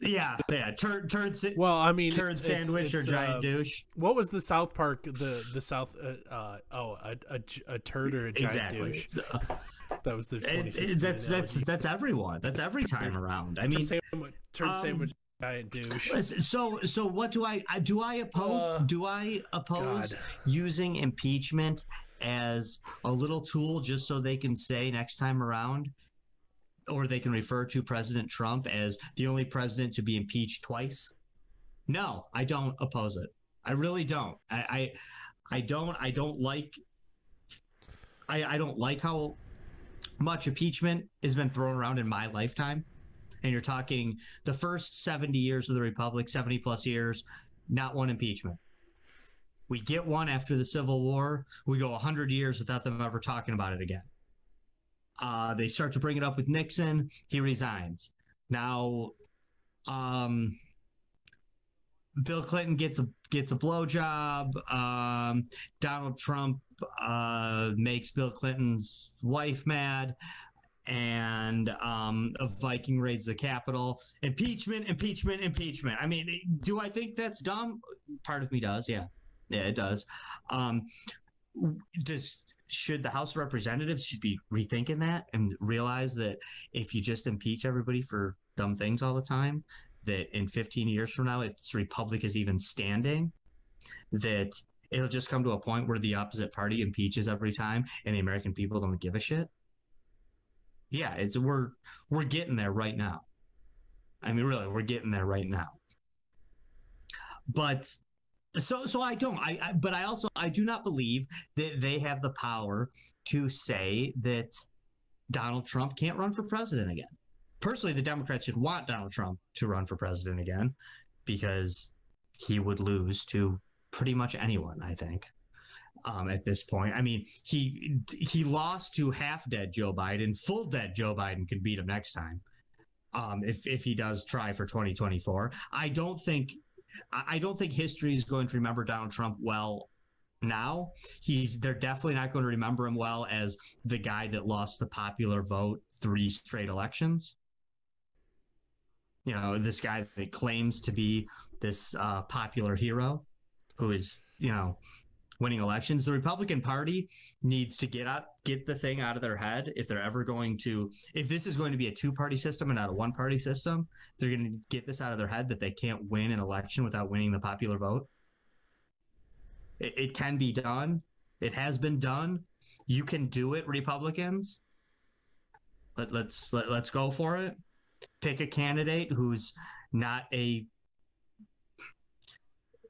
Yeah, yeah. Turd turd
well, I mean,
turd
it's-
sandwich
it's,
or giant
uh,
douche.
What was the South Park? The the South. Uh, uh, oh, a, a, a turd or a giant
Exactly.
douche. That was the.
It- it- that's that's
analogy.
that's everyone. That's every time around. I
turd
mean,
sandwich. Turd
um,
sandwich. Giant douche.
Listen, So, so what do I I- do? I oppose
Uh,
do I oppose
God.
using impeachment as a little tool just so they can say next time around, or they can refer to President Trump as the only president to be impeached twice? No, I don't oppose it. I really don't. I I, I don't. I don't like. I I don't like how much impeachment has been thrown around in my lifetime and you're talking the first 70 years of the republic 70 plus years not one impeachment we get one after the civil war we go 100 years without them ever talking about it again Uh, they start to bring it up with Nixon. He resigns. Now, um, Bill Clinton gets a gets a blowjob. Um, Donald Trump uh, makes Bill Clinton's wife mad, and um, a Viking raids the capital. Impeachment, impeachment, impeachment. I mean, do I think that's dumb? Part of me does. Yeah, yeah, it does. Um, does should the House of Representatives should be rethinking that and realize that if you just impeach everybody for dumb things all the time, that in 15 years from now, if this republic is even standing, that it'll just come to a point where the opposite party impeaches every time and the American people don't give a shit. Yeah, it's we're we're getting there right now. I mean, really, we're getting there right now. But so so I don't. I, I but I also I do not believe that they have the power to say that Donald Trump can't run for president again personally, the Democrats should want Donald Trump to run for president again because he would lose to pretty much anyone, I think. Um, at this point, I mean, he he lost to half dead Joe Biden. Full dead Joe Biden could beat him next time. Um, if if he does try for 2024, I don't think I don't think history is going to remember Donald Trump well now. He's they're definitely not going to remember him well as the guy that lost the popular vote three straight elections you know this guy that claims to be this uh, popular hero who is you know winning elections the republican party needs to get out get the thing out of their head. If they're ever going to if this is going to be a two party system and not a one party system they're going to get this out of their head that they can't win an election without winning the popular vote. It, it can be done. It has been done. You can do it republicans. Let, let's let, let's go for it. Pick a candidate who's not a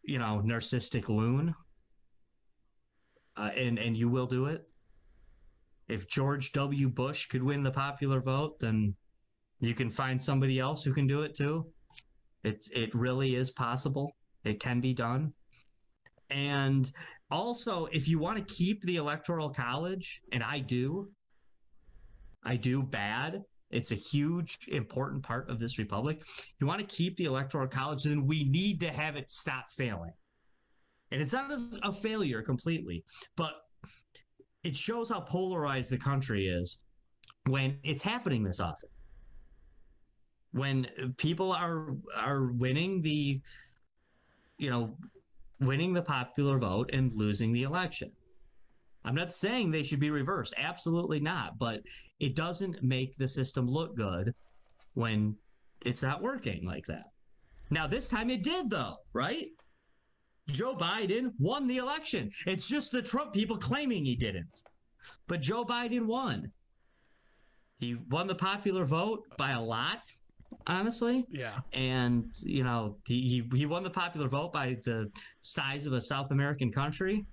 you know narcissistic loon uh, and and you will do it? If george w. Bush could win the popular vote then you can find somebody else who can do it too. It it really is possible. It can be done. And also if you want to keep the electoral college and i do i do bad. It's a huge, important part of this republic. You want to keep the electoral college, then we need to have it stop failing. And it's not a, a failure completely, but it shows how polarized the country is when it's happening this often. When people are are winning the, you know, winning the popular vote and losing the election. I'm not saying they should be reversed. Absolutely not. But it doesn't make the system look good when it's not working like that. Now, this time it did, though, right? Joe Biden won the election. It's just the Trump people claiming he didn't. But Joe Biden won. He won the popular vote by a lot, honestly.
Yeah.
And, you know, he, he won the popular vote by the size of a South American country.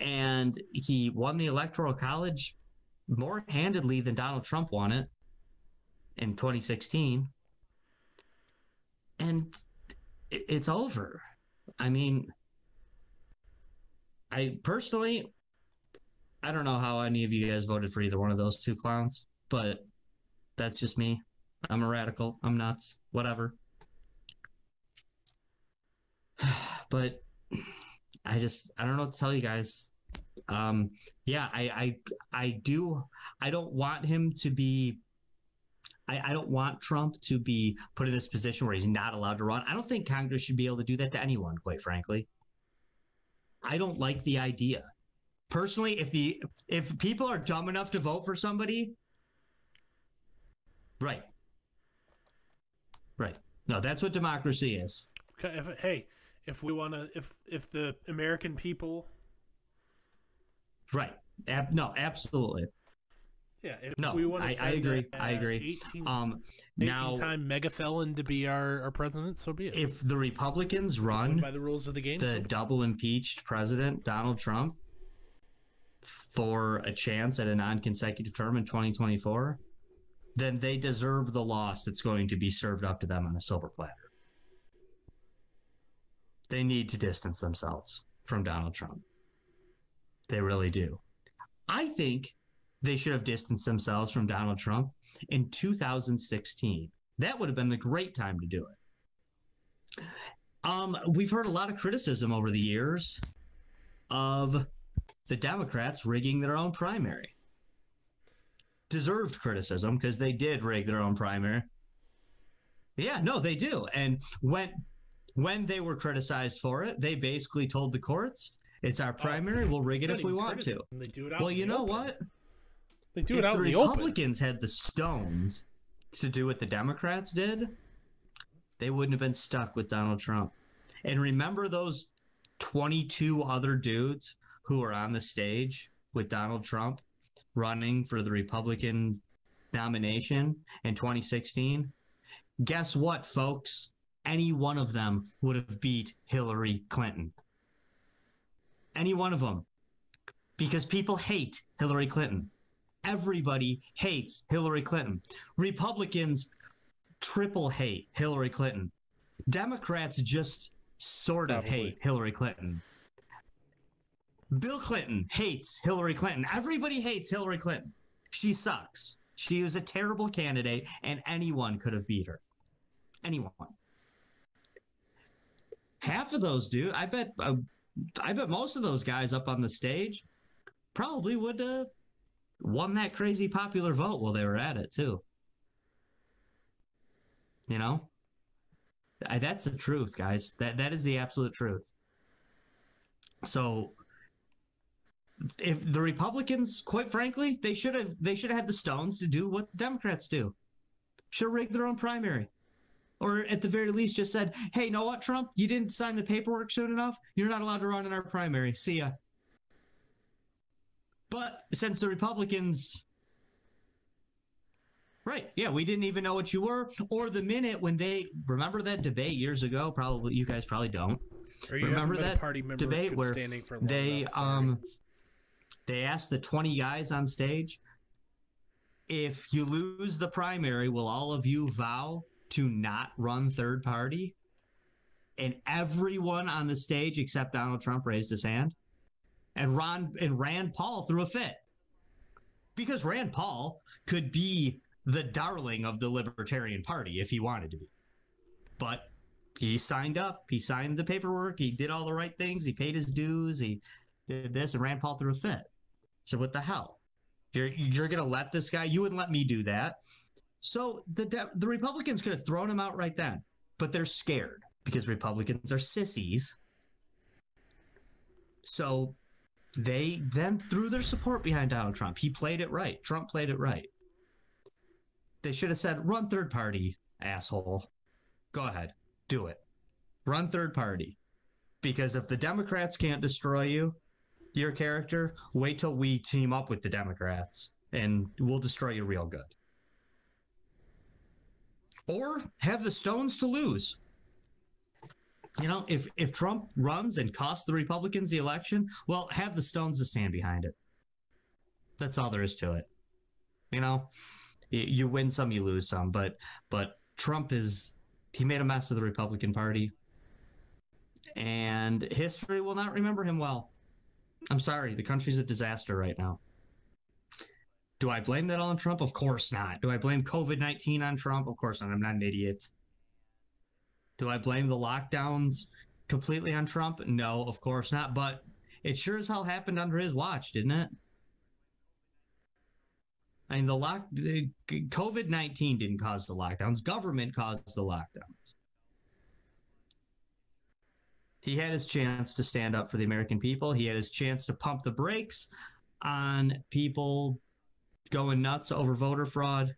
And he won the Electoral College more handedly than Donald Trump won it in 2016. And it's over. I mean, I personally, I don't know how any of you guys voted for either one of those two clowns, but that's just me. I'm a radical. I'm nuts. Whatever. But I just, I don't know what to tell you guys um, yeah, I, I, I do. I don't want him to be. I, I don't want Trump to be put in this position where he's not allowed to run. I don't think Congress should be able to do that to anyone, quite frankly. I don't like the idea. Personally, if the if people are dumb enough to vote for somebody, right, right. No, that's what democracy is.
Okay, if, hey, if we want to, if if the American people
Right. Ab- no, absolutely.
Yeah, if
no,
we want
I,
to
I agree. I agree.
18,
um,
18
now,
time megafelon to be our, our president, so be it.
If the Republicans run
by the rules of the game,
the
so
double impeached president Donald Trump for a chance at a non-consecutive term in 2024, then they deserve the loss that's going to be served up to them on a silver platter. They need to distance themselves from Donald Trump. They really do. I think they should have distanced themselves from Donald Trump in 2016. That would have been the great time to do it. Um, we've heard a lot of criticism over the years of the Democrats rigging their own primary. Deserved criticism because they did rig their own primary. Yeah, no, they do. And when when they were criticized for it, they basically told the courts, "It's our primary. We'll rig it if we want to."
criticism. They do it out
Well, you know
open.
what?
They do
if
it out
the
in the open.
Republicans had the stones to do what the Democrats did, they wouldn't have been stuck with Donald Trump. And remember those 22 other dudes who were on the stage with Donald Trump running for the Republican nomination in 2016? Guess what, folks? Any one of them would have beat Hillary Clinton. Any one of them. Because people hate Hillary Clinton. Everybody hates Hillary Clinton. Republicans triple hate Hillary Clinton. Democrats just sort of
Probably.
hate Hillary Clinton. Bill Clinton hates Hillary Clinton. Everybody hates Hillary Clinton. She sucks. She was a terrible candidate, and anyone could have beat her. Anyone. Half of those do. I bet. Uh, I bet most of those guys up on the stage probably would uh, won that crazy popular vote while they were at it too. You know, I, that's the truth, guys. That that is the absolute truth. So, if the Republicans, quite frankly, they should have they should have had the stones to do what the Democrats do. Should rig their own primary. Or at the very least, just said, "Hey, know what, Trump? You didn't sign the paperwork soon enough. You're not allowed to run in our primary. See ya." But since the Republicans, right? Yeah, we didn't even know what you were. Or the minute when they remember that debate years ago. Probably you guys probably don't. Remember
haven't been a
that
party member
debate where They
enough,
um, they asked the twenty guys on stage, if you lose the primary, will all of you vow to not run third party? And everyone on the stage except Donald Trump raised his hand. And Ron and Rand Paul threw a fit. Because Rand Paul could be the darling of the Libertarian Party if he wanted to be. But he signed up, he signed the paperwork, he did all the right things, he paid his dues, he did this, and Rand Paul threw a fit. So what the hell? You're you're gonna let this guy? You wouldn't let me do that. So the the Republicans could have thrown him out right then, but they're scared because Republicans are sissies. So they then threw their support behind Donald Trump. He played it right. Trump played it right. They should have said, "Run third party, asshole. Go ahead, do it. Run third party." Because if the Democrats can't destroy you, your character, wait till we team up with the Democrats and we'll destroy you real good. Or have the stones to lose. You know, if if Trump runs and costs the Republicans the election, well, have the stones to stand behind it. That's all there is to it. You know, you win some, you lose some, but but Trump is he made a mess of the Republican Party, and history will not remember him well. I'm sorry, the country's a disaster right now. Do I blame that on Trump? Of course not. Do I blame COVID 19 on Trump? Of course not. I'm not an idiot. Do I blame the lockdowns completely on Trump? No, of course not. But it sure as hell happened under his watch, didn't it? I mean, the lock, the COVID 19 didn't cause the lockdowns, government caused the lockdowns. He had his chance to stand up for the American people. He had his chance to pump the brakes on people going nuts over voter fraud.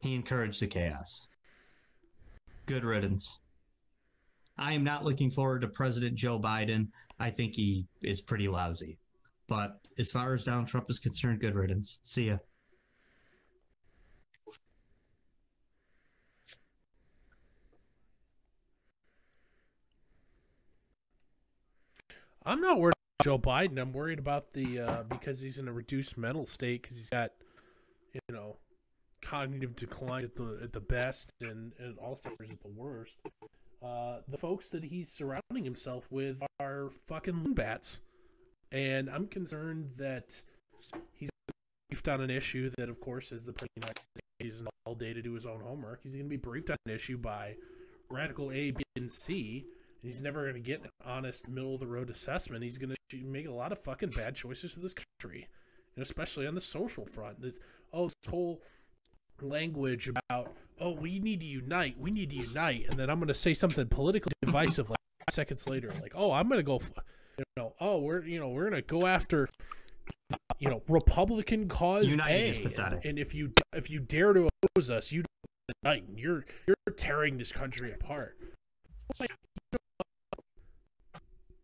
He encouraged the chaos. Good riddance. I am not looking forward to President Joe Biden. I think he is pretty lousy. But as far as Donald Trump is concerned, good riddance. See ya.
I'm not worried about Joe Biden. I'm worried about the uh, because he's in a reduced mental state because he's got, you know, cognitive decline at the at the best and and Alzheimer's at the worst. Uh, the folks that he's surrounding himself with are fucking bats, and I'm concerned that he's briefed on an issue that, of course, is the president he's all day to do his own homework. He's going to be briefed on an issue by radical A, B, and C, and he's never going to get an honest, middle of the road assessment. He's going to make a lot of fucking bad choices for this country, and especially on the social front. This, oh, this whole language about oh we need to unite we need to unite and then i'm going to say something politically divisive like seconds later like oh i'm going to go you know oh we're you know we're going to go after you know republican cause
United
a
is pathetic.
and, and if you if you dare to oppose us you unite you're you're tearing this country apart Like, you know,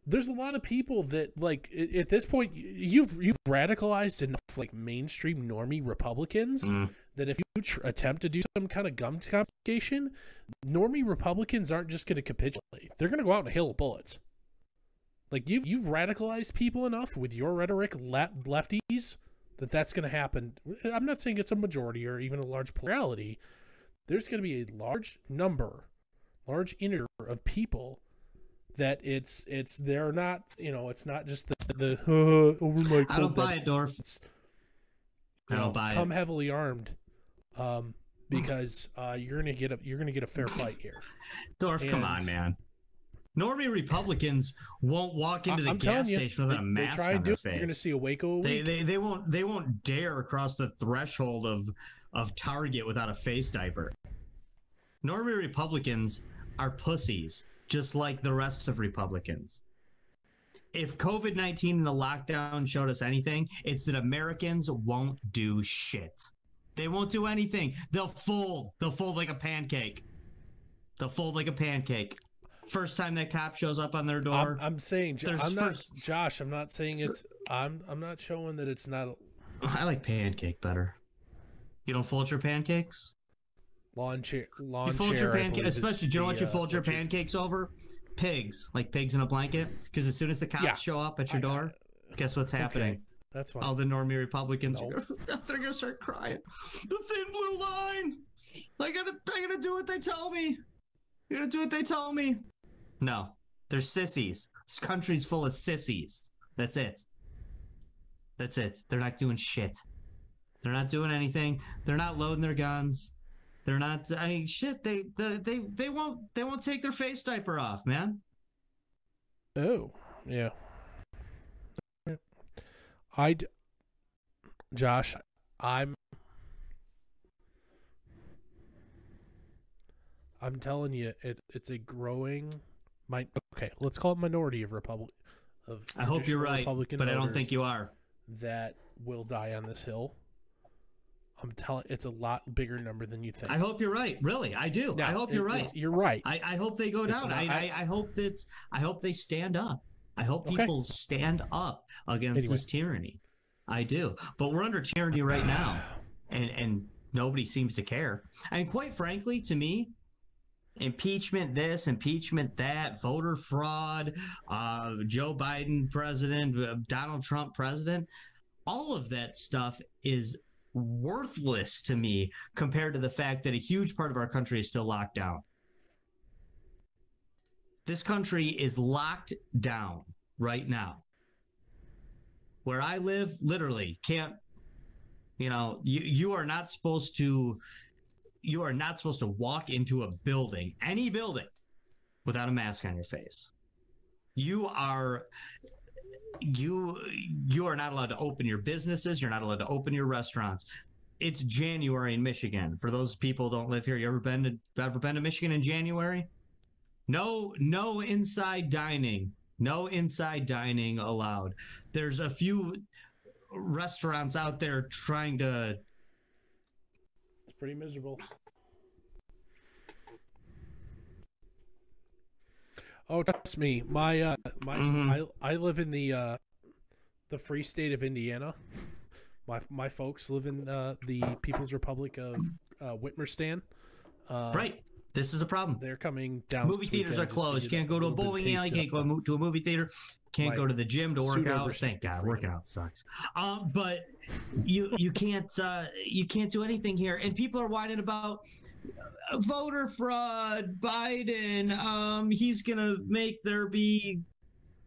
there's a lot of people that like at at this point you've you've radicalized enough like mainstream normie republicans
Mm.
That if you tr- attempt to do some kind of gum confiscation, normie Republicans aren't just going to capitulate. They're going to go out and hail bullets. Like you've you've radicalized people enough with your rhetoric, le- lefties, that that's going to happen. I'm not saying it's a majority or even a large plurality. There's going to be a large number, large integer of people that it's it's they're not you know it's not just the the uh, over my
I don't buy it, Dorf. I don't
know,
buy it.
come heavily armed, um, because uh, you're gonna get a you're gonna get a fair fight here.
Dorf, come on, man. Normie Republicans won't walk into the
I'm
gas
you,
station with
they,
a
they
mask
try
on
and
their
it. You're gonna see a Waco a
They, they they won't they won't dare cross the threshold of of Target without a face diaper. Normie Republicans are pussies, just like the rest of Republicans. If COVID nineteen and the lockdown showed us anything, it's that Americans won't do shit. They won't do anything. They'll fold. They'll fold like a pancake. They'll fold like a pancake. First time that cop shows up on their door,
I'm, I'm saying, I'm not,
first-
Josh. I'm not saying it's. I'm. I'm not showing that it's not
I like pancake better. You don't fold your pancakes?
lawn chair. Lawn
You fold
chair.
your pancakes, especially. Do you know you
uh,
fold your
what you-
pancakes over? Pigs, like pigs in a blanket. Because as soon as the cops
Yeah.
show up at your
I-
door, guess what's happening?
Okay, that's fine.
All the normie Republicans,
No.
are gonna, they're gonna start crying. The thin blue line. I gotta, I gotta do what they tell me. I gotta do what they tell me. No, they're sissies. This country's full of sissies. That's it. That's it. They're not doing shit. They're not doing anything. They're not loading their guns. They're not. I mean, shit. They, they, they, they won't. They won't take their face diaper off, man.
Oh, yeah. I, d- Josh, I'm. I'm telling you, it, it's a growing. Mi- okay, let's call it minority of Republic. Of
I hope you're right,
Republican
but I don't think you are.
that will die on this hill. I'm telling, it's a lot bigger number than you think.
I hope you're right. Really, I do. I
Now,
hope you're right.
You're right.
I, I hope they go
It's
down.
not-
I, I,
I-
I hope that I hope they stand up. I hope
Okay.
people stand up against
Anyway.
this tyranny. I do. But we're under tyranny right now, and and nobody seems to care. And quite frankly, to me, impeachment this, impeachment that, voter fraud, uh, Joe Biden president, uh, Donald Trump president, all of that stuff is worthless to me compared to the fact that a huge part of our country is still locked down. This country is locked down right now. Where I live, literally can't. You know, you you are not supposed to. You are not supposed to walk into a building, any building, without a mask on your face. You are. You you are not allowed to open your businesses. You're not allowed to open your restaurants. It's January in Michigan. For those people don't live here, you ever been to ever been to Michigan in January? No, no inside dining. No inside dining allowed. There's a few restaurants out there trying to
It's pretty miserable. Oh, trust me, my uh, my
Mhm.
I I live in the uh, the free state of Indiana. My my folks live in uh, the People's Republic of uh, Whitmerstan. Uh,
right. This is a problem.
They're coming down.
Movie theaters are closed. Can't go to a
little bit of
bowling alley. Can't go to a movie theater. Can't
My
go to the gym to work out. Thank God, working out sucks. Um, but you you can't uh, you can't do anything here, and people are whining about uh, voter fraud. Biden, um, he's gonna make there be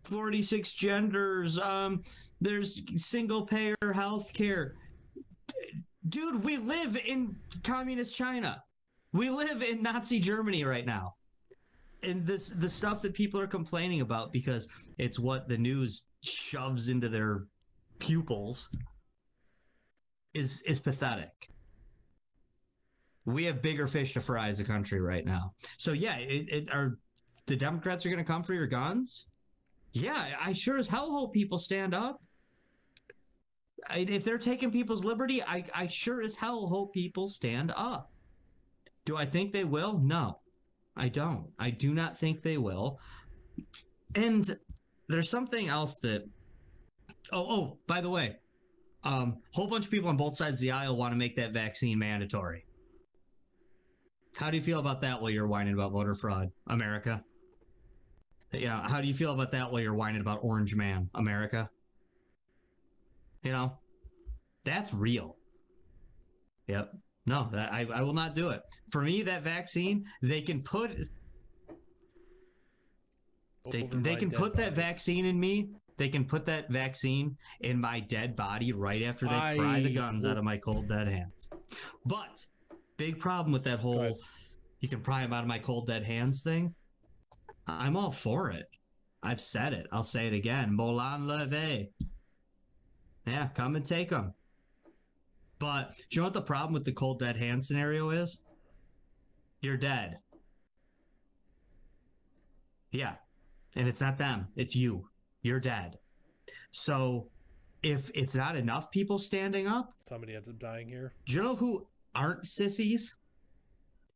46 genders. Um, there's single payer health care. Dude, we live in communist China. We live in Nazi Germany right now. And this the stuff that people are complaining about because it's what the news shoves into their pupils is is pathetic. We have bigger fish to fry as a country right now. So yeah, it, it are the Democrats are going to come for your guns. Yeah, I sure as hell hope people stand up. I, if they're taking people's liberty, I, I sure as hell hope people stand up. Do I think they will? No, I don't. I do not think they will. And there's something else that. Oh, oh, by the way, um, whole bunch of people on both sides of the aisle want to make that vaccine mandatory. How do you feel about that while you're whining about voter fraud, America? Yeah, how do you feel about that while you're whining about Orange Man, America? You know, that's real. Yep. No, I, I will not do it. For me, that vaccine, they can put they, they can put that vaccine in me. They can put that vaccine in my dead body right after they pry the guns out of my cold dead hands. But big problem with that whole you can pry them out of my cold dead hands thing. I- I'm all for it. I've said it. I'll say it again. Molon labe. Yeah, come and take them. But do you know what the problem with the cold dead hand scenario is? You're dead. Yeah. And it's not them, it's you. You're dead. So if it's not enough people standing up,
Somebody ends up dying here.
do you know who aren't sissies?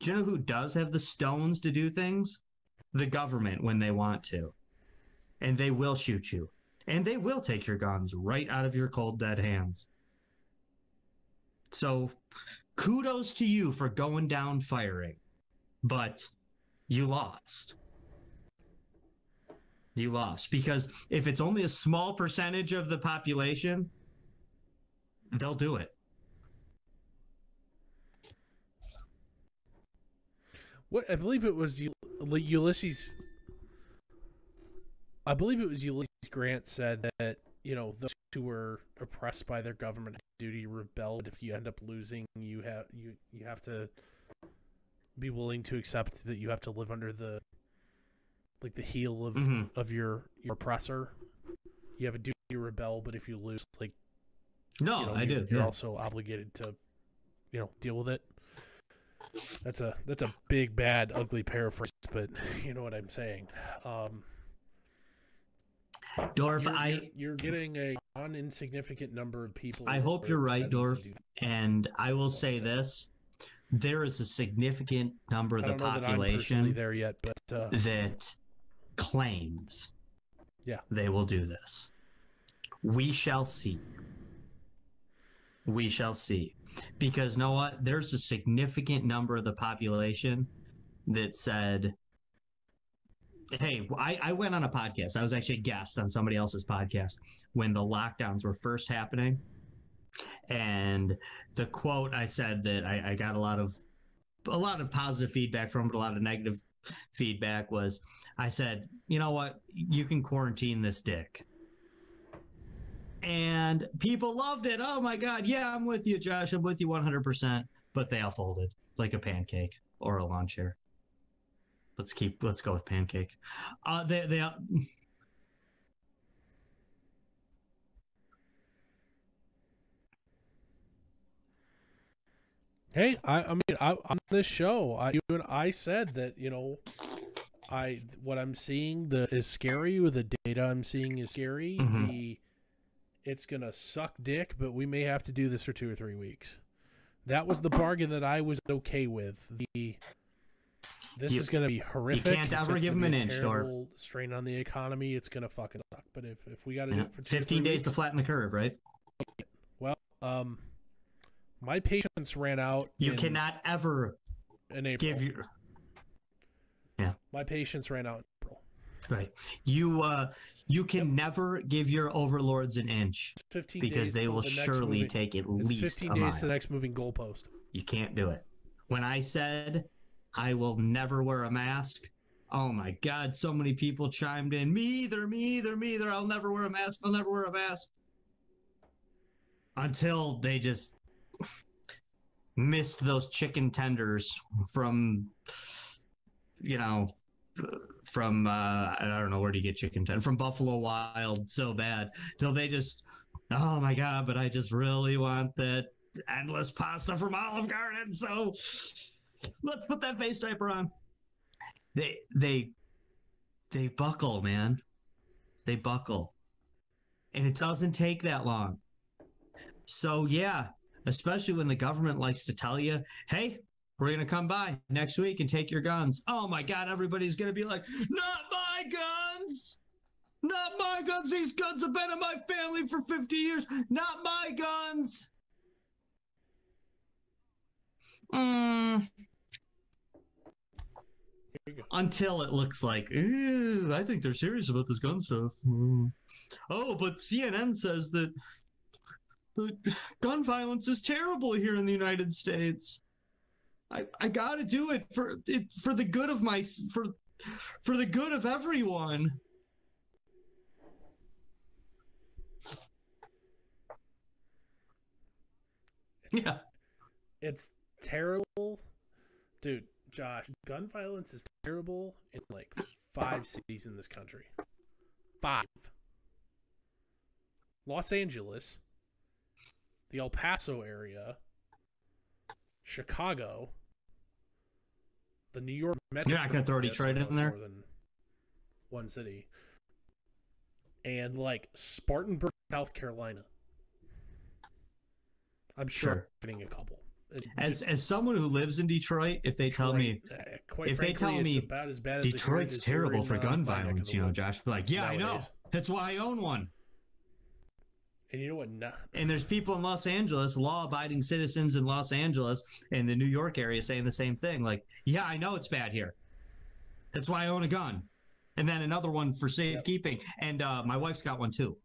Do you know who does have the stones to do things? The government when they want to. And they will shoot you. And they will take your guns right out of your cold dead hands. So kudos to you for going down firing. But you lost. You lost. Because if it's only a small percentage of the population, they'll do it.
What I believe it was U- Ulysses. I believe it was Ulysses Grant said that you know those who were oppressed by their government duty to rebel. If you end up losing, you have you you have to be willing to accept that you have to live under the like the heel of
Mhm.
of your your oppressor. You have a duty to rebel, but if you lose, like
No,
you know,
I
you're,
do.
You're
yeah.
also obligated to, you know, deal with it. That's a that's a big bad ugly paraphrase, but you know what I'm saying. Um,
Dorf,
you're,
I
you're, getting a non insignificant number of people.
I hope you're right, Dorf. and I will say this: there is a significant number of the population
there yet, but uh,
that claims
Yeah.
they will do this. We shall see. We shall see. Because you know what? There's a significant number of the population that said, Hey, I, I went on a podcast. I was actually a guest on somebody else's podcast when the lockdowns were first happening. And the quote I said that I, I got a lot of a lot of positive feedback from, but a lot of negative feedback was I said, you know what? You can quarantine this dick. And people loved it. Oh my God. Yeah, I'm with you, Josh. I'm with you 100%. But they all folded like a pancake or a lawn chair. Let's keep, let's go with pancake. Uh, they, they,
hey, I, I mean, I, on this show, I you and I said that you know, I what I'm seeing the is scary. With the data I'm seeing is scary.
Mhm.
The it's gonna suck dick, but we may have to do this for two or three weeks. That was the bargain that I was okay with. The this
You-
is gonna be horrific.
You
can't
ever give
be
'em an inch, Dorf.
Strain on the economy. It's gonna fucking suck. But if if we got to do it for two or
15
three
days to flatten the curve, right?
Well, um, my patience ran out.
You
in,
cannot ever
in April.
give your, Yeah.
My patience ran out in April.
right. You, uh, you can never give your overlords an inch
15
because they will
the
surely
moving-
take at least
15
a
days
mile.
to the next moving goalpost.
You can't do it. When I said I will never wear a mask, Oh my God, so many people chimed in. Me either, me either, me either. I'll never wear a mask. I'll never wear a mask. Until they just missed those chicken tenders from, you know, from, uh, I don't know, where do you get chicken tender? From Buffalo Wild so bad. Till they just, oh my God, but I just really want that endless pasta from Olive Garden. So let's put that face diaper on they they they buckle, man. They buckle. And it doesn't take that long. So yeah, especially when the government likes to tell you, "Hey, we're to come by next week and take your guns." Oh my god, everybody's to be like, "Not my guns." Not my guns. These guns have been in my family for 50 years. Not my guns. Mm, until it looks like, I think they're serious about this gun stuff. Mm. Oh, but CNN says that gun violence is terrible here in the United States. I, I gotta do it for it for the good of my for for the good of everyone. Yeah.
It's terrible. Dude, Josh, gun violence is terrible in like five cities in this country. Five. Los Angeles, the El Paso area, Chicago, the New York
Metro. You're not going to throw Detroit in there? More than
one city. And like Spartanburg, South Carolina. I'm sure, sure. getting a couple
as as someone who lives in Detroit, if they tell me, uh, if frankly, they tell me about as bad as Detroit's terrible for gun violence, you know, Josh, be like, yeah, nowadays. I know. That's why I own one.
And you know what? Nah.
And there's people in Los Angeles, law-abiding citizens in Los Angeles and the New York area, saying the same thing. Like, yeah, I know it's bad here. That's why I own a gun. And then another one for safekeeping. Yep. And uh, my wife's got one too.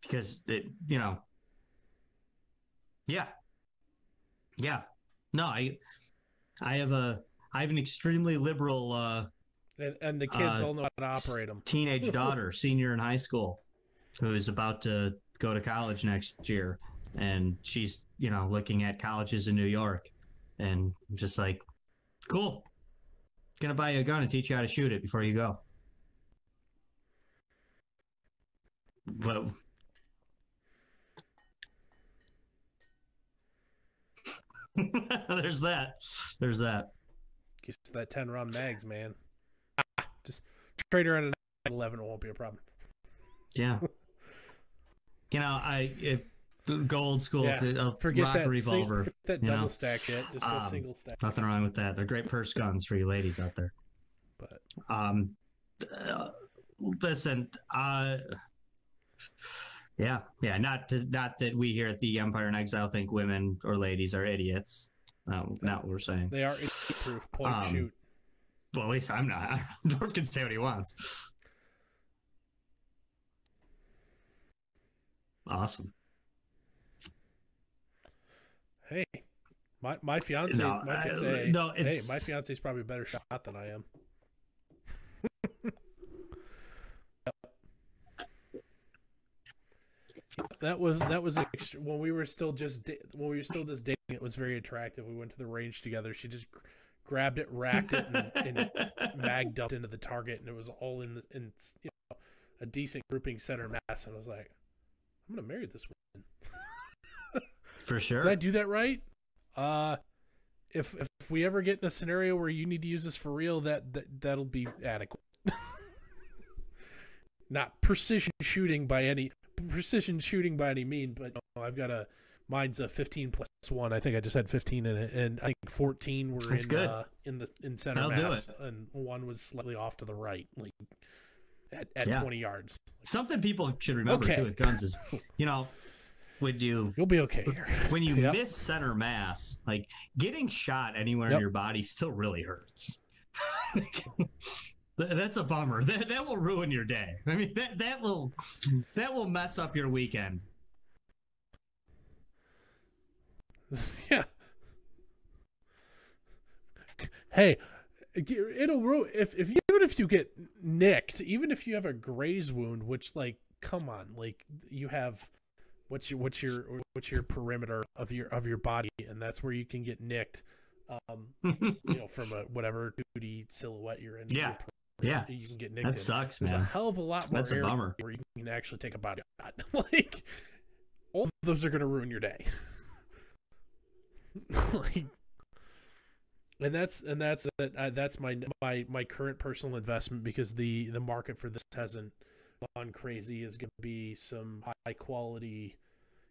Because it, you know, yeah. Yeah. No, I I have a I have an extremely liberal uh
and, and the kids uh, all know how to operate them.
Teenage daughter, senior in high school, who is about to go to college next year and she's, you know, looking at colleges in New York and I'm just like, cool. Gonna buy you a gun and teach you how to shoot it before you go. But There's that. There's that.
Gets that 10 round mags, man. Ah, just trade her at an 11, it won't be a problem.
Yeah. you know, I if go old school. Yeah. Uh,
forget rock that, revolver. Forget that double know? stack shit. Just go um, single stack.
Nothing wrong with that. They're great purse guns for you ladies out there.
But
um, uh, listen, uh yeah, yeah. Not to, not that we here at the Empire in Exile think women or ladies are idiots. No, not what we're saying.
They are proof. Point um, shoot.
Well, at least I'm not. Dorf can say what he wants. Awesome.
Hey, my my fiance no, might say, no, hey, my fiance is probably a better shot than I am. That was that was when we were still just when we were still just dating. It was very attractive. We went to the range together. She just grabbed it, racked it, and, and mag dumped into the target, and it was all in the, in you know, a decent grouping center mass. And I was like, I'm gonna marry this woman.
For sure.
Did I do that right? Uh, if if we ever get in a scenario where you need to use this for real, that, that that'll be adequate. Not precision shooting by any precision shooting by any mean, but you know, I've got a mine's a 15 plus one. I think I just had 15 in it, and I think 14 were That's in good. Uh, in the in center That'll mass, and one was slightly off to the right, like at, at yeah. 20 yards.
Something people should remember okay. too with guns is, you know, when you
you'll be okay here.
when you yep. miss center mass, like getting shot anywhere yep. in your body still really hurts. That's a bummer. That, that will ruin your day. I mean, that that will that will mess up your weekend.
Yeah. hey, it'll ruin if if even if you get nicked, even if you have a graze wound, which like, come on, like you have what's your what's your what's your perimeter of your of your body, and that's where you can get nicked. Um, you know, from a whatever duty silhouette you're in.
Yeah.
Yeah, you can get nicked.
That
in.
sucks,
There's
man.
a hell of a lot more
That's a bummer.
where you can actually take a body shot. like, all of those are going to ruin your day. like, and that's and that's uh, that's my my my current personal investment because the the market for this hasn't gone crazy. Is going to be some high quality,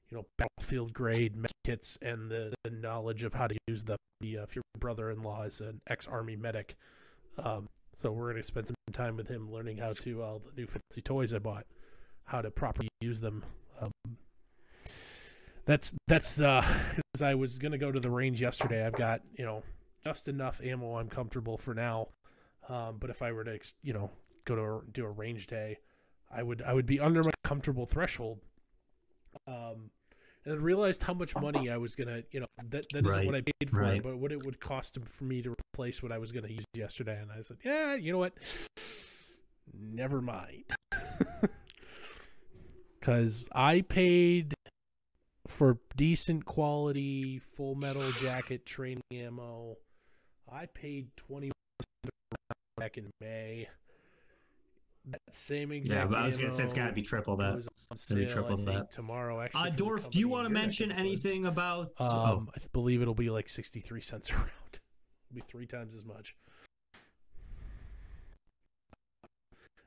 you know, battlefield grade med kits and the, the knowledge of how to use them. The, uh, if your brother-in-law is an ex-army medic, um, so we're going to spend some time with him learning how to all the new fancy toys I bought, how to properly use them. Um, that's that's uh, because I was going to go to the range yesterday. I've got you know just enough ammo. I'm comfortable for now. Um, but if I were to you know go to a, do a range day, I would I would be under my comfortable threshold. Um, and realized how much money I was gonna, you know, that that isn't
Right,
what I paid for,
right.
but what it would cost for me to replace what I was gonna use yesterday. And I said, yeah, you know what? Never mind, because I paid for decent quality full metal jacket training ammo. I paid twenty back in May. That same exact.
Yeah, but I was gonna say it's
ammo
got to be triple that.
goes on
Gonna be
sale,
triple
I think,
that.
tomorrow. Actually,
Uh, Dorf, do you want to mention
neck of the woods.
anything about? oh,
Um, I believe it'll be like sixty-three cents a round. It'll be three times as much.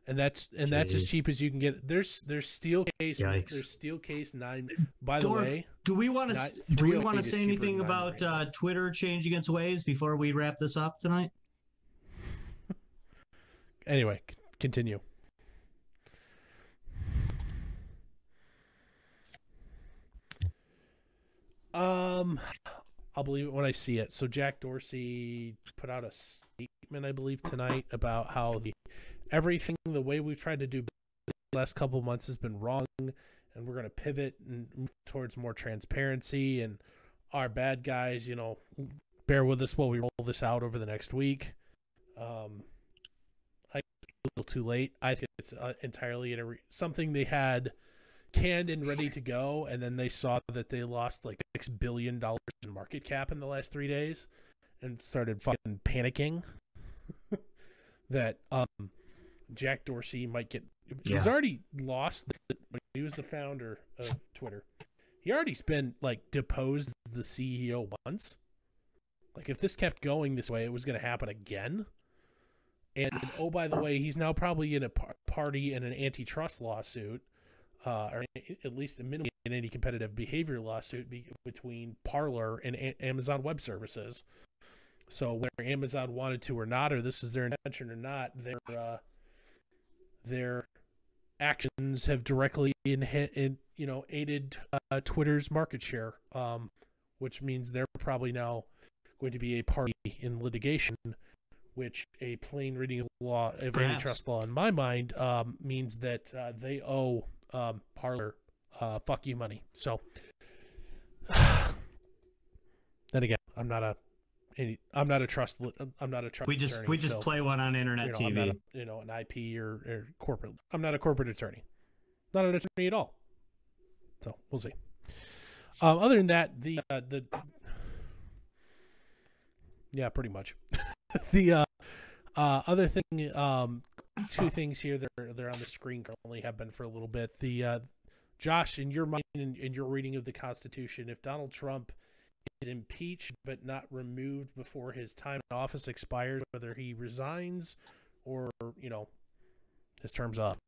And that's and that's as cheap as you can get. There's there's steel case.
Yikes.
There's steel case nine. By
Dorf,
the way,
do we want to do we want to say anything about
908.
uh, Twitter changing its ways before we wrap this up tonight?
anyway, continue. Um, I'll believe it when I see it. So Jack Dorsey put out a statement, I believe, tonight about how the everything the way we've tried to do the last couple months has been wrong, and we're going to pivot and towards more transparency. And our bad guys, you know, bear with us while we roll this out over the next week. Um, I a little too late. I think it's uh, entirely something they had canned and ready to go, and then they saw that they lost like six billion dollars in market cap in the last three days, and started fucking panicking that um Jack Dorsey might get. He's already lost. The, he was the founder of Twitter. He already's been like deposed the CEO once. Like if this kept going this way, it was going to happen again. And oh, by the way, he's now probably in a par- party in an antitrust lawsuit, uh, or at least a minimum an anti-competitive behavior lawsuit be- between Parler and a- Amazon Web Services. So whether Amazon wanted to or not, or this is their intention or not, their uh, their actions have directly in, in you know aided uh, Twitter's market share, um, which means they're probably now going to be a party in litigation. Which a plain reading of law of
Perhaps.
antitrust law, in my mind, um, means that uh, they owe um, Parler uh, fuck you money. So then again, I'm not a any, I'm not a trust I'm not a trust.
We just
attorney,
we just
so,
play one on internet
you know,
TV.
I'm not a, you know an IP or, or corporate. I'm not a corporate attorney. Not an attorney at all. So we'll see. Um, other than that, the uh, the yeah, pretty much. the uh, uh, other thing, um, two things here that are they're on the screen currently have been for a little bit. The uh, Josh, in your mind and in your reading of the Constitution, if Donald Trump is impeached but not removed before his time in office expires, whether he resigns or you know his term's up,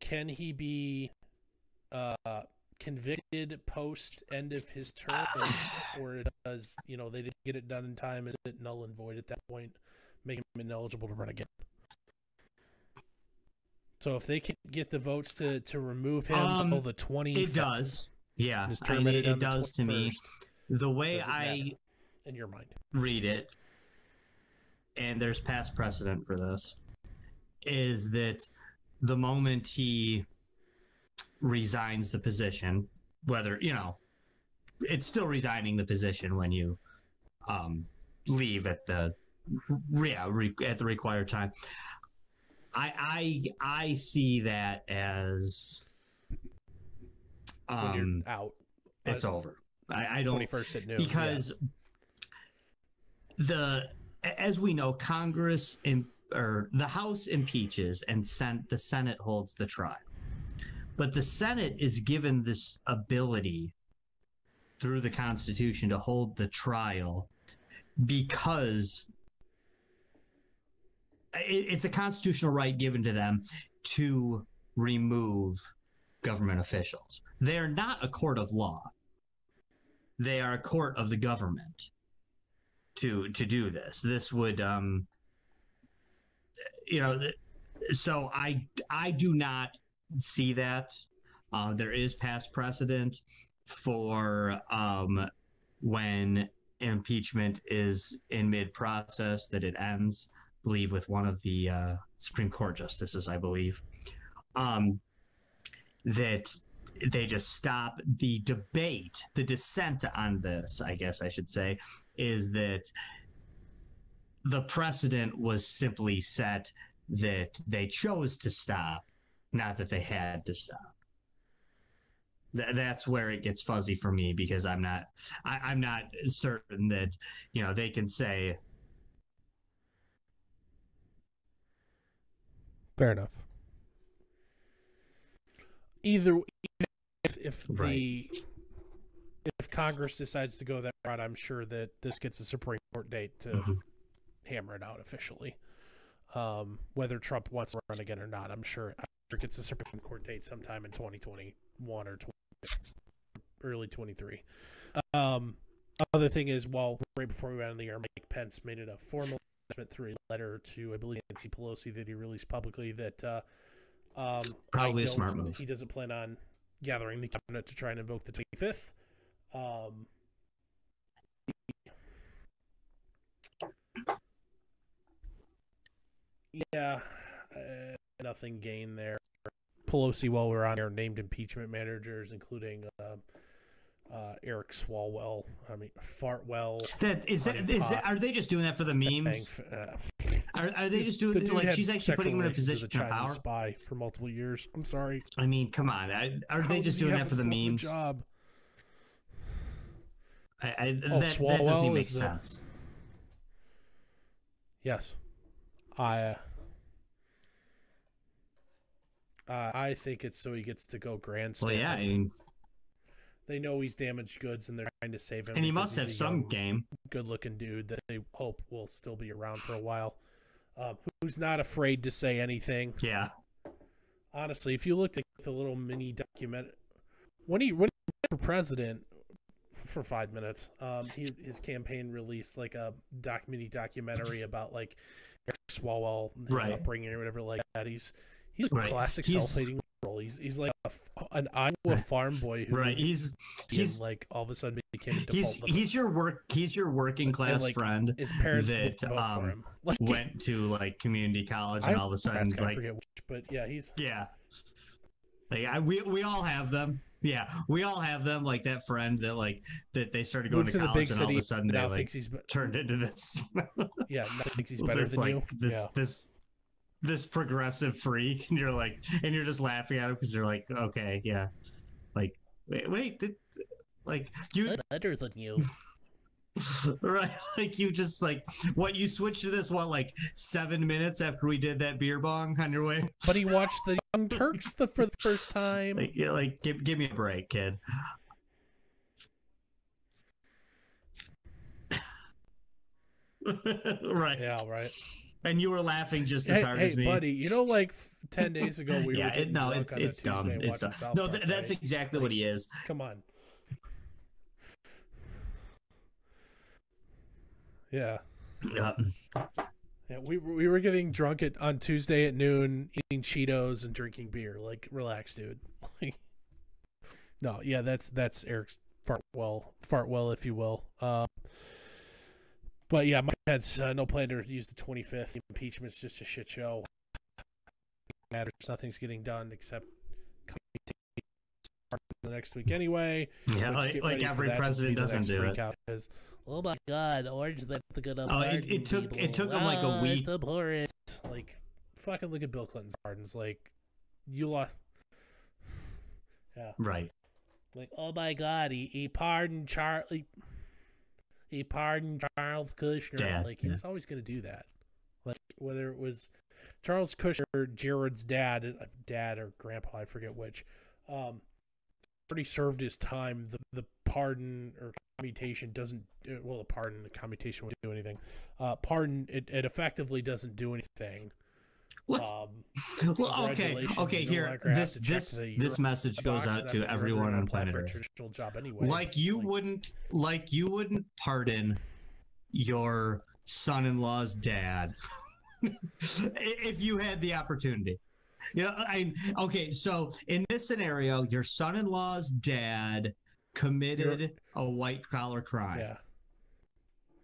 can he be uh, convicted post end of his term, or does you know they didn't get it done in time? Is it null and void at that point, making him ineligible to run again? So if they can get the votes to to remove him
Um,
until the twenty,
It does. Yeah, I mean,
ended
it, does to me. The way I
in your mind.
read it, and there's past precedent for this, is that the moment he resigns the position, whether, you know, it's still resigning the position when you um, leave at the yeah, re, at the required time. I I I see that as
when
um,
you're out.
it's
uh,
over. I, I don't
Twenty first at noon.
because the as we know, Congress in, or the House impeaches and sent the Senate holds the trial. But the Senate is given this ability through the Constitution to hold the trial because it's a constitutional right given to them to remove government officials. They are not a court of law. They are a court of the government to to do this. This would um you know so I I do not see that. Uh, there is past precedent for um when impeachment is in mid process that it ends, believe with one of the uh, Supreme Court justices, I believe. Um that they just stop the debate, the dissent on this, I guess I should say, is that the precedent was simply set that they chose to stop, not that they had to stop. Th- that's where it gets fuzzy for me because I'm not, I, I'm not certain that you know they can say
Fair enough. Either if, if the
Right.
if Congress decides to go that route, I'm sure that this gets a Supreme Court date to
Mhm.
hammer it out officially. Um, whether Trump wants to run again or not, I'm sure I'm sure it gets a Supreme Court date sometime in 2021 or 20, early 23. Um, other thing is, while right before we went on the air, Mike Pence made it a formal through a letter to I believe Nancy Pelosi that he released publicly that uh, um,
Probably a smart move.
He doesn't plan on gathering the cabinet to try and invoke the 25th. Um, yeah, uh, nothing gained there. Pelosi, while we're on here, named impeachment managers, including um uh, Eric Swalwell. I mean, Fartwell.
that is that is that, are they just doing that for the memes?
Uh,
Are, are they just doing
the
like she's actually putting him in a position of power?
Spy for multiple years. I'm sorry.
I mean, come on, I, are
How
they just doing that for the
still have a
memes?
Job.
I, I, that,
Oh,
that doesn't even make
is the-
sense.
Yes, I. Uh, uh, I think it's so he gets to go grandstand.
Well, yeah, I mean,
they know he's damaged goods, and they're trying to save him.
and he must have some
young,
game.
good-looking dude that they hope will still be around for a while. Um, who's not afraid to say anything?
Yeah,
honestly, if you looked at the little mini document when he when he ran for president for five minutes, um, he his campaign released like a doc mini documentary about like Eric Swalwell, his
Right.
upbringing or whatever like that. He's he's a
Right.
classic
He's-
self-hating liberal. He's he's like a an Iowa farm boy who
right. He's he's
like all of a sudden became a default.
he's
liberal.
he's your work. He's your working class
like,
friend.
his parents
that, um.
Like,
Went to like community college, and
I-
all of a sudden,
Nebraska, I
like,
forget which, but yeah, he's
yeah, like I, we we all have them. Yeah, we all have them. Like that friend that like that they started going to
to the
college,
big
and all of a sudden they like
thinks he's be-
turned into this.
yeah, now thinks he's better
this
than
like
you.
this
yeah.
this this progressive freak and you're like and you're just laughing at him because you're like okay yeah like wait wait did, like you
better than you.
right like you just like what you switched to this what like seven minutes after we did that beer bong on your way
But he watched the Young Turks the, for the first time.
like yeah, like give, give me a break kid right
yeah, right.
And you were laughing just as
Hey,
hard
hey
as me
buddy, you know, like ten days ago we
yeah
were
it, no it's it's dumb
Tuesday
it's dumb. No th- that's exactly what he is
Come on. Yeah,
yeah.
yeah. We were- we were getting drunk at on Tuesday at noon, eating Cheetos and drinking beer. Like, relax, dude. No, yeah, that's that's Eric's Fartwell, Fartwell, if you will. Um, but yeah, Mike Pence, uh, no plan to use the 25th. Impeachment's just a shit show. Matters. Nothing's getting done except the next week anyway.
Yeah, like, like every
that to be
president doesn't do it.
out, 'cause oh my god, Orange that's gonna
Oh, it- it took- it
people.
took 'em, like, a
Ah,
week.
The. Like, fucking look at Bill Clinton's pardons. Like, you lost. Yeah.
Right.
Like, oh my god, he, he pardoned Charlie. He pardoned Charles Kushner.
Dad,
like, he
yeah.
was always going to do that. Like, whether it was Charles Kushner, Jared's dad, uh, dad or grandpa, I forget which, um, already served his time. The, the pardon or commutation doesn't, uh, well, the pardon, the commutation won't do anything. Uh, pardon, it, it effectively doesn't do anything. Um,
Well, okay, okay.
no
Here, this this this message goes out to everyone on planet Earth.
job anyway.
Like you
Like-
wouldn't, like you wouldn't pardon your son-in-law's dad if you had the opportunity. You know, I okay. So in this scenario, your son-in-law's dad committed a white collar crime.
Yeah.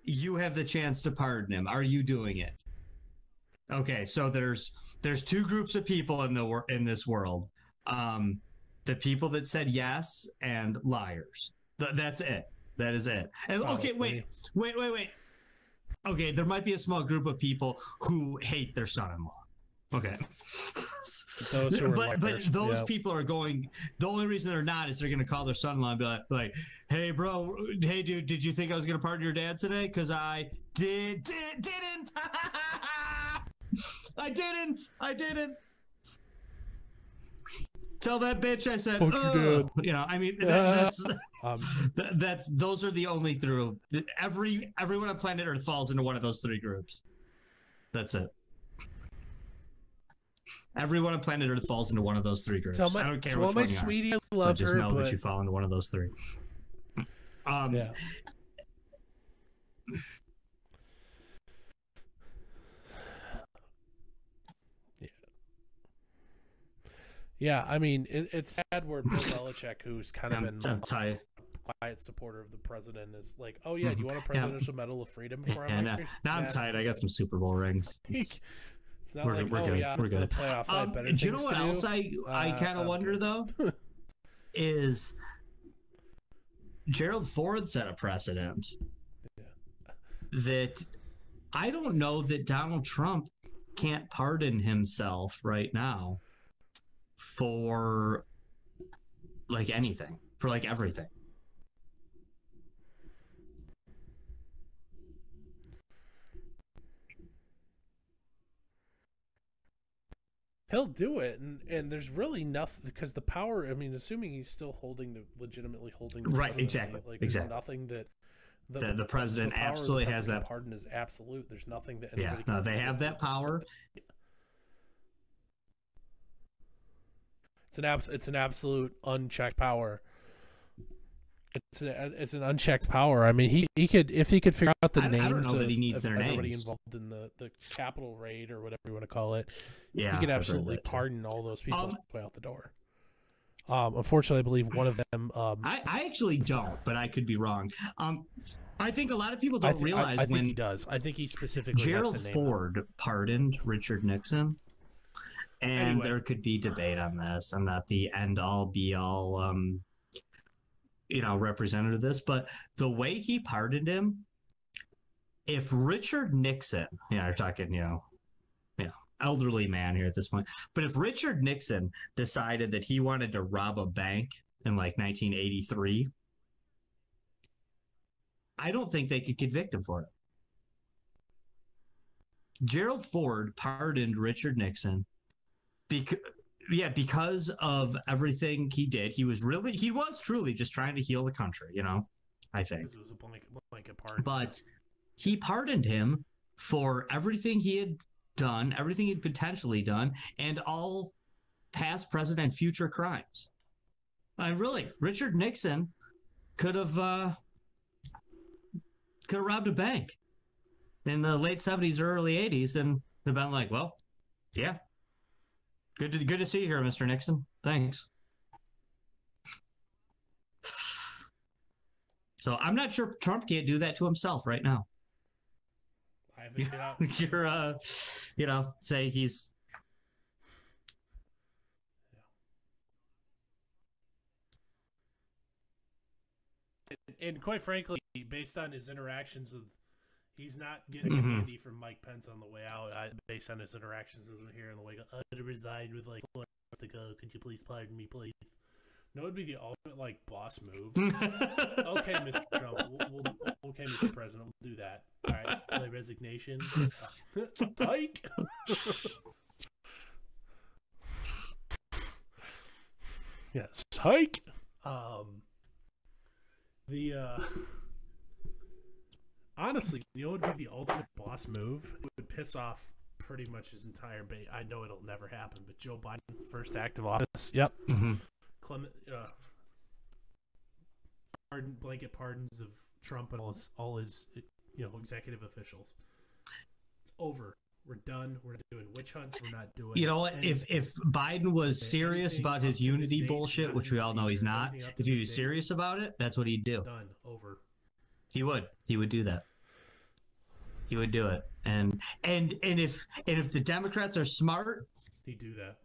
you have the chance to pardon him. Are you doing it? Okay, so there's there's two groups of people in the wor- in this world. Um, the people that said yes and liars. Th- that's it. That is it. And okay, wait, wait, wait, wait. Okay, there might be a small group of people who hate their son-in-law. Okay.
Those who are
but, but those
yeah.
people are going. The only reason they're not is they're going to call their son-in-law and be like, like, "Hey, bro, hey, dude, did you think I was going to pardon your dad today? Because I did, did, didn't. I didn't. I didn't. Tell that bitch I said.
Fuck.
You know, I mean, that, that's
Um,
that, that's those are the only through every everyone on planet Earth falls into one of those three groups. That's it. Everyone on planet Earth falls into one of those three groups.
tell my,
I don't care
tell
which
my
one you are,
sweetie I love
just
her,
know
but
that you fall into one of those three. Um.
Yeah. Yeah, I mean, it, it's sad where Bill Belichick, who's kind of been
I'm tired.
a quiet supporter of the president, is like, "Oh yeah, do you want a presidential medal of freedom?" For our
And uh,
Lakers?"
now I'm tired. I got some Super Bowl rings.
It's not
We're-
like,
we're
oh
good,
yeah,
we're
the
good.
playoffs. I have
Um,
better
do you know what else
do.
I I
Uh,
kind of
I'm
wonder though is Gerald Ford set a precedent that I don't know that Donald Trump can't pardon himself right now for like anything for like everything.
He'll do it, and and there's really nothing because the power. I mean, assuming he's still holding the legitimately holding the
Right, exactly,
Like
exactly.
nothing that
The- the president
power of the
absolutely has that-
pardon is absolute. There's nothing that
Yeah, no, they have that power.
It's an abs- It's an absolute unchecked power. It's a, it's an unchecked power. I mean, he, he could if he could figure out the
I- I
names
don't know that
of,
he needs their
everybody
names.
involved in the the Capitol raid or whatever you want to call it.
Yeah,
he could absolutely pardon all those people
Um,
way out the door. Um, unfortunately, I believe one of them. Um,
I, I actually don't, but I could be wrong. Um, I think a lot of people don't
I-
realize
I think
when
he does. I think he specifically
Gerald
has to name them.
Ford pardoned Richard Nixon, and
Anyway.
there could be debate on this. I'm not the end all be all, um, you know, representative of this, but the way he pardoned him, if Richard Nixon, you know, we're talking, you know, you know, elderly man here at this point, but if Richard Nixon decided that he wanted to rob a bank in like 1983. I don't think they could convict him for it. Gerald Ford pardoned Richard Nixon because yeah, because of everything he did. He was really he was truly just trying to heal the country, you know. I think.
It was a blanket, blanket pardon.
But he pardoned him for everything he had done, everything he'd potentially done, and all past, present, and future crimes. I really, Richard Nixon could have uh, could have robbed a bank in the late seventies or early eighties, and have been like, "Well, yeah, good to good to see you here, Mister Nixon. Thanks." So I'm not sure Trump can't do that to himself right now.
I haven't figured out.
You're, uh, you know, say he's.
and quite frankly, based on his interactions with, he's not getting
Mhm.
a handy from Mike Pence on the way out. I, based on his interactions with him here on the way, I resign with like four months ago. Could you please pardon me, please? No, it'd be the ultimate like boss move. okay, Mr. Trump. We'll, we'll, okay, Mr. President, we'll do that. All right, play resignation. Psych. yeah, psych. Um, the uh, honestly, you know, what would be the ultimate boss move. It would piss off pretty much his entire base. I know it'll never happen, but Joe Biden's first act of office. Yep.
Mhm.
Clement, uh, pardon, blanket pardons of Trump and all his, all his, you know, executive officials. It's over. We're done. We're not doing witch hunts. We're not doing.
You know what? If if Biden was serious about his unity
date,
bullshit, which we all know he's not,
anything up to
if he was serious about it, that's what he'd do.
done. Over.
He would. He would do that. He would do it. And and and if and if the Democrats are smart,
He'd do that.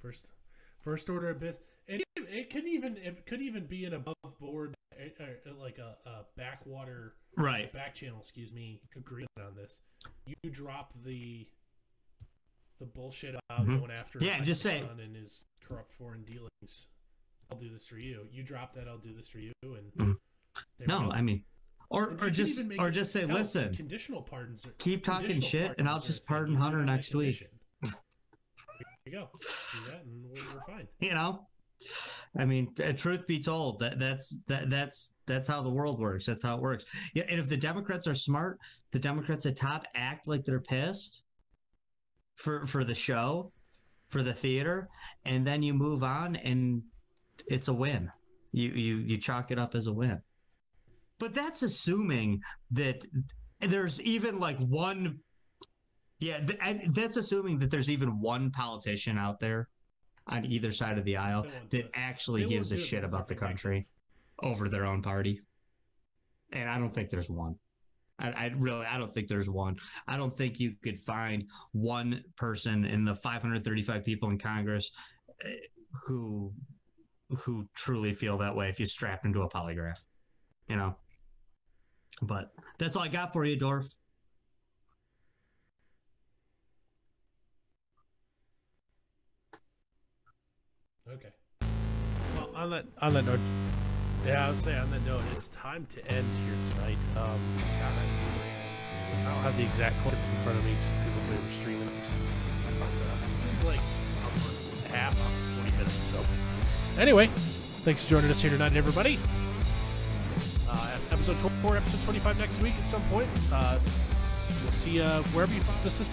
First, first order of business. It, it could even it could even be an above board, uh, uh, like a, a backwater
right?
back channel, excuse me, agreement on this. You drop the the bullshit about
Mhm.
going after
Yeah, just say-
son and his corrupt foreign dealings. I'll do this for you. You drop that, I'll do this for you, and
Mhm. No. I mean, or or just or just say, listen,
conditional pardons. Are,
keep talking shit, and I'll just pardon Hunter next week.
There you go. Do that, and we're, we're fine.
You know, I mean, truth be told, that that's that that's that's how the world works. That's how it works. Yeah, and if the Democrats are smart, the Democrats at top act like they're pissed for for the show, for the theater, and then you move on, and it's a win. You you you chalk it up as a win. But that's assuming that there's even like one. Yeah, th- and that's assuming that there's even one politician out there on either side of the aisle
They won't do
that actually gives a shit about the country over their own party. And I don't think there's one. I, I really, I don't think there's one. I don't think you could find one person in the 535 people in Congress eh, who who truly feel that way if you strap them to a polygraph, you know. But that's all I got for you, Dorf.
Okay. Well, that on that note, yeah, I would say on that note, it's time to end here tonight. Um, God, I, don't have the exact clip in front of me just because we were streaming. But, uh, it's like half, uh, 40 minutes. So, anyway, thanks for joining us here tonight, everybody. Uh, episode 24, episode 25 next week at some point. Uh, we'll see you wherever you find this.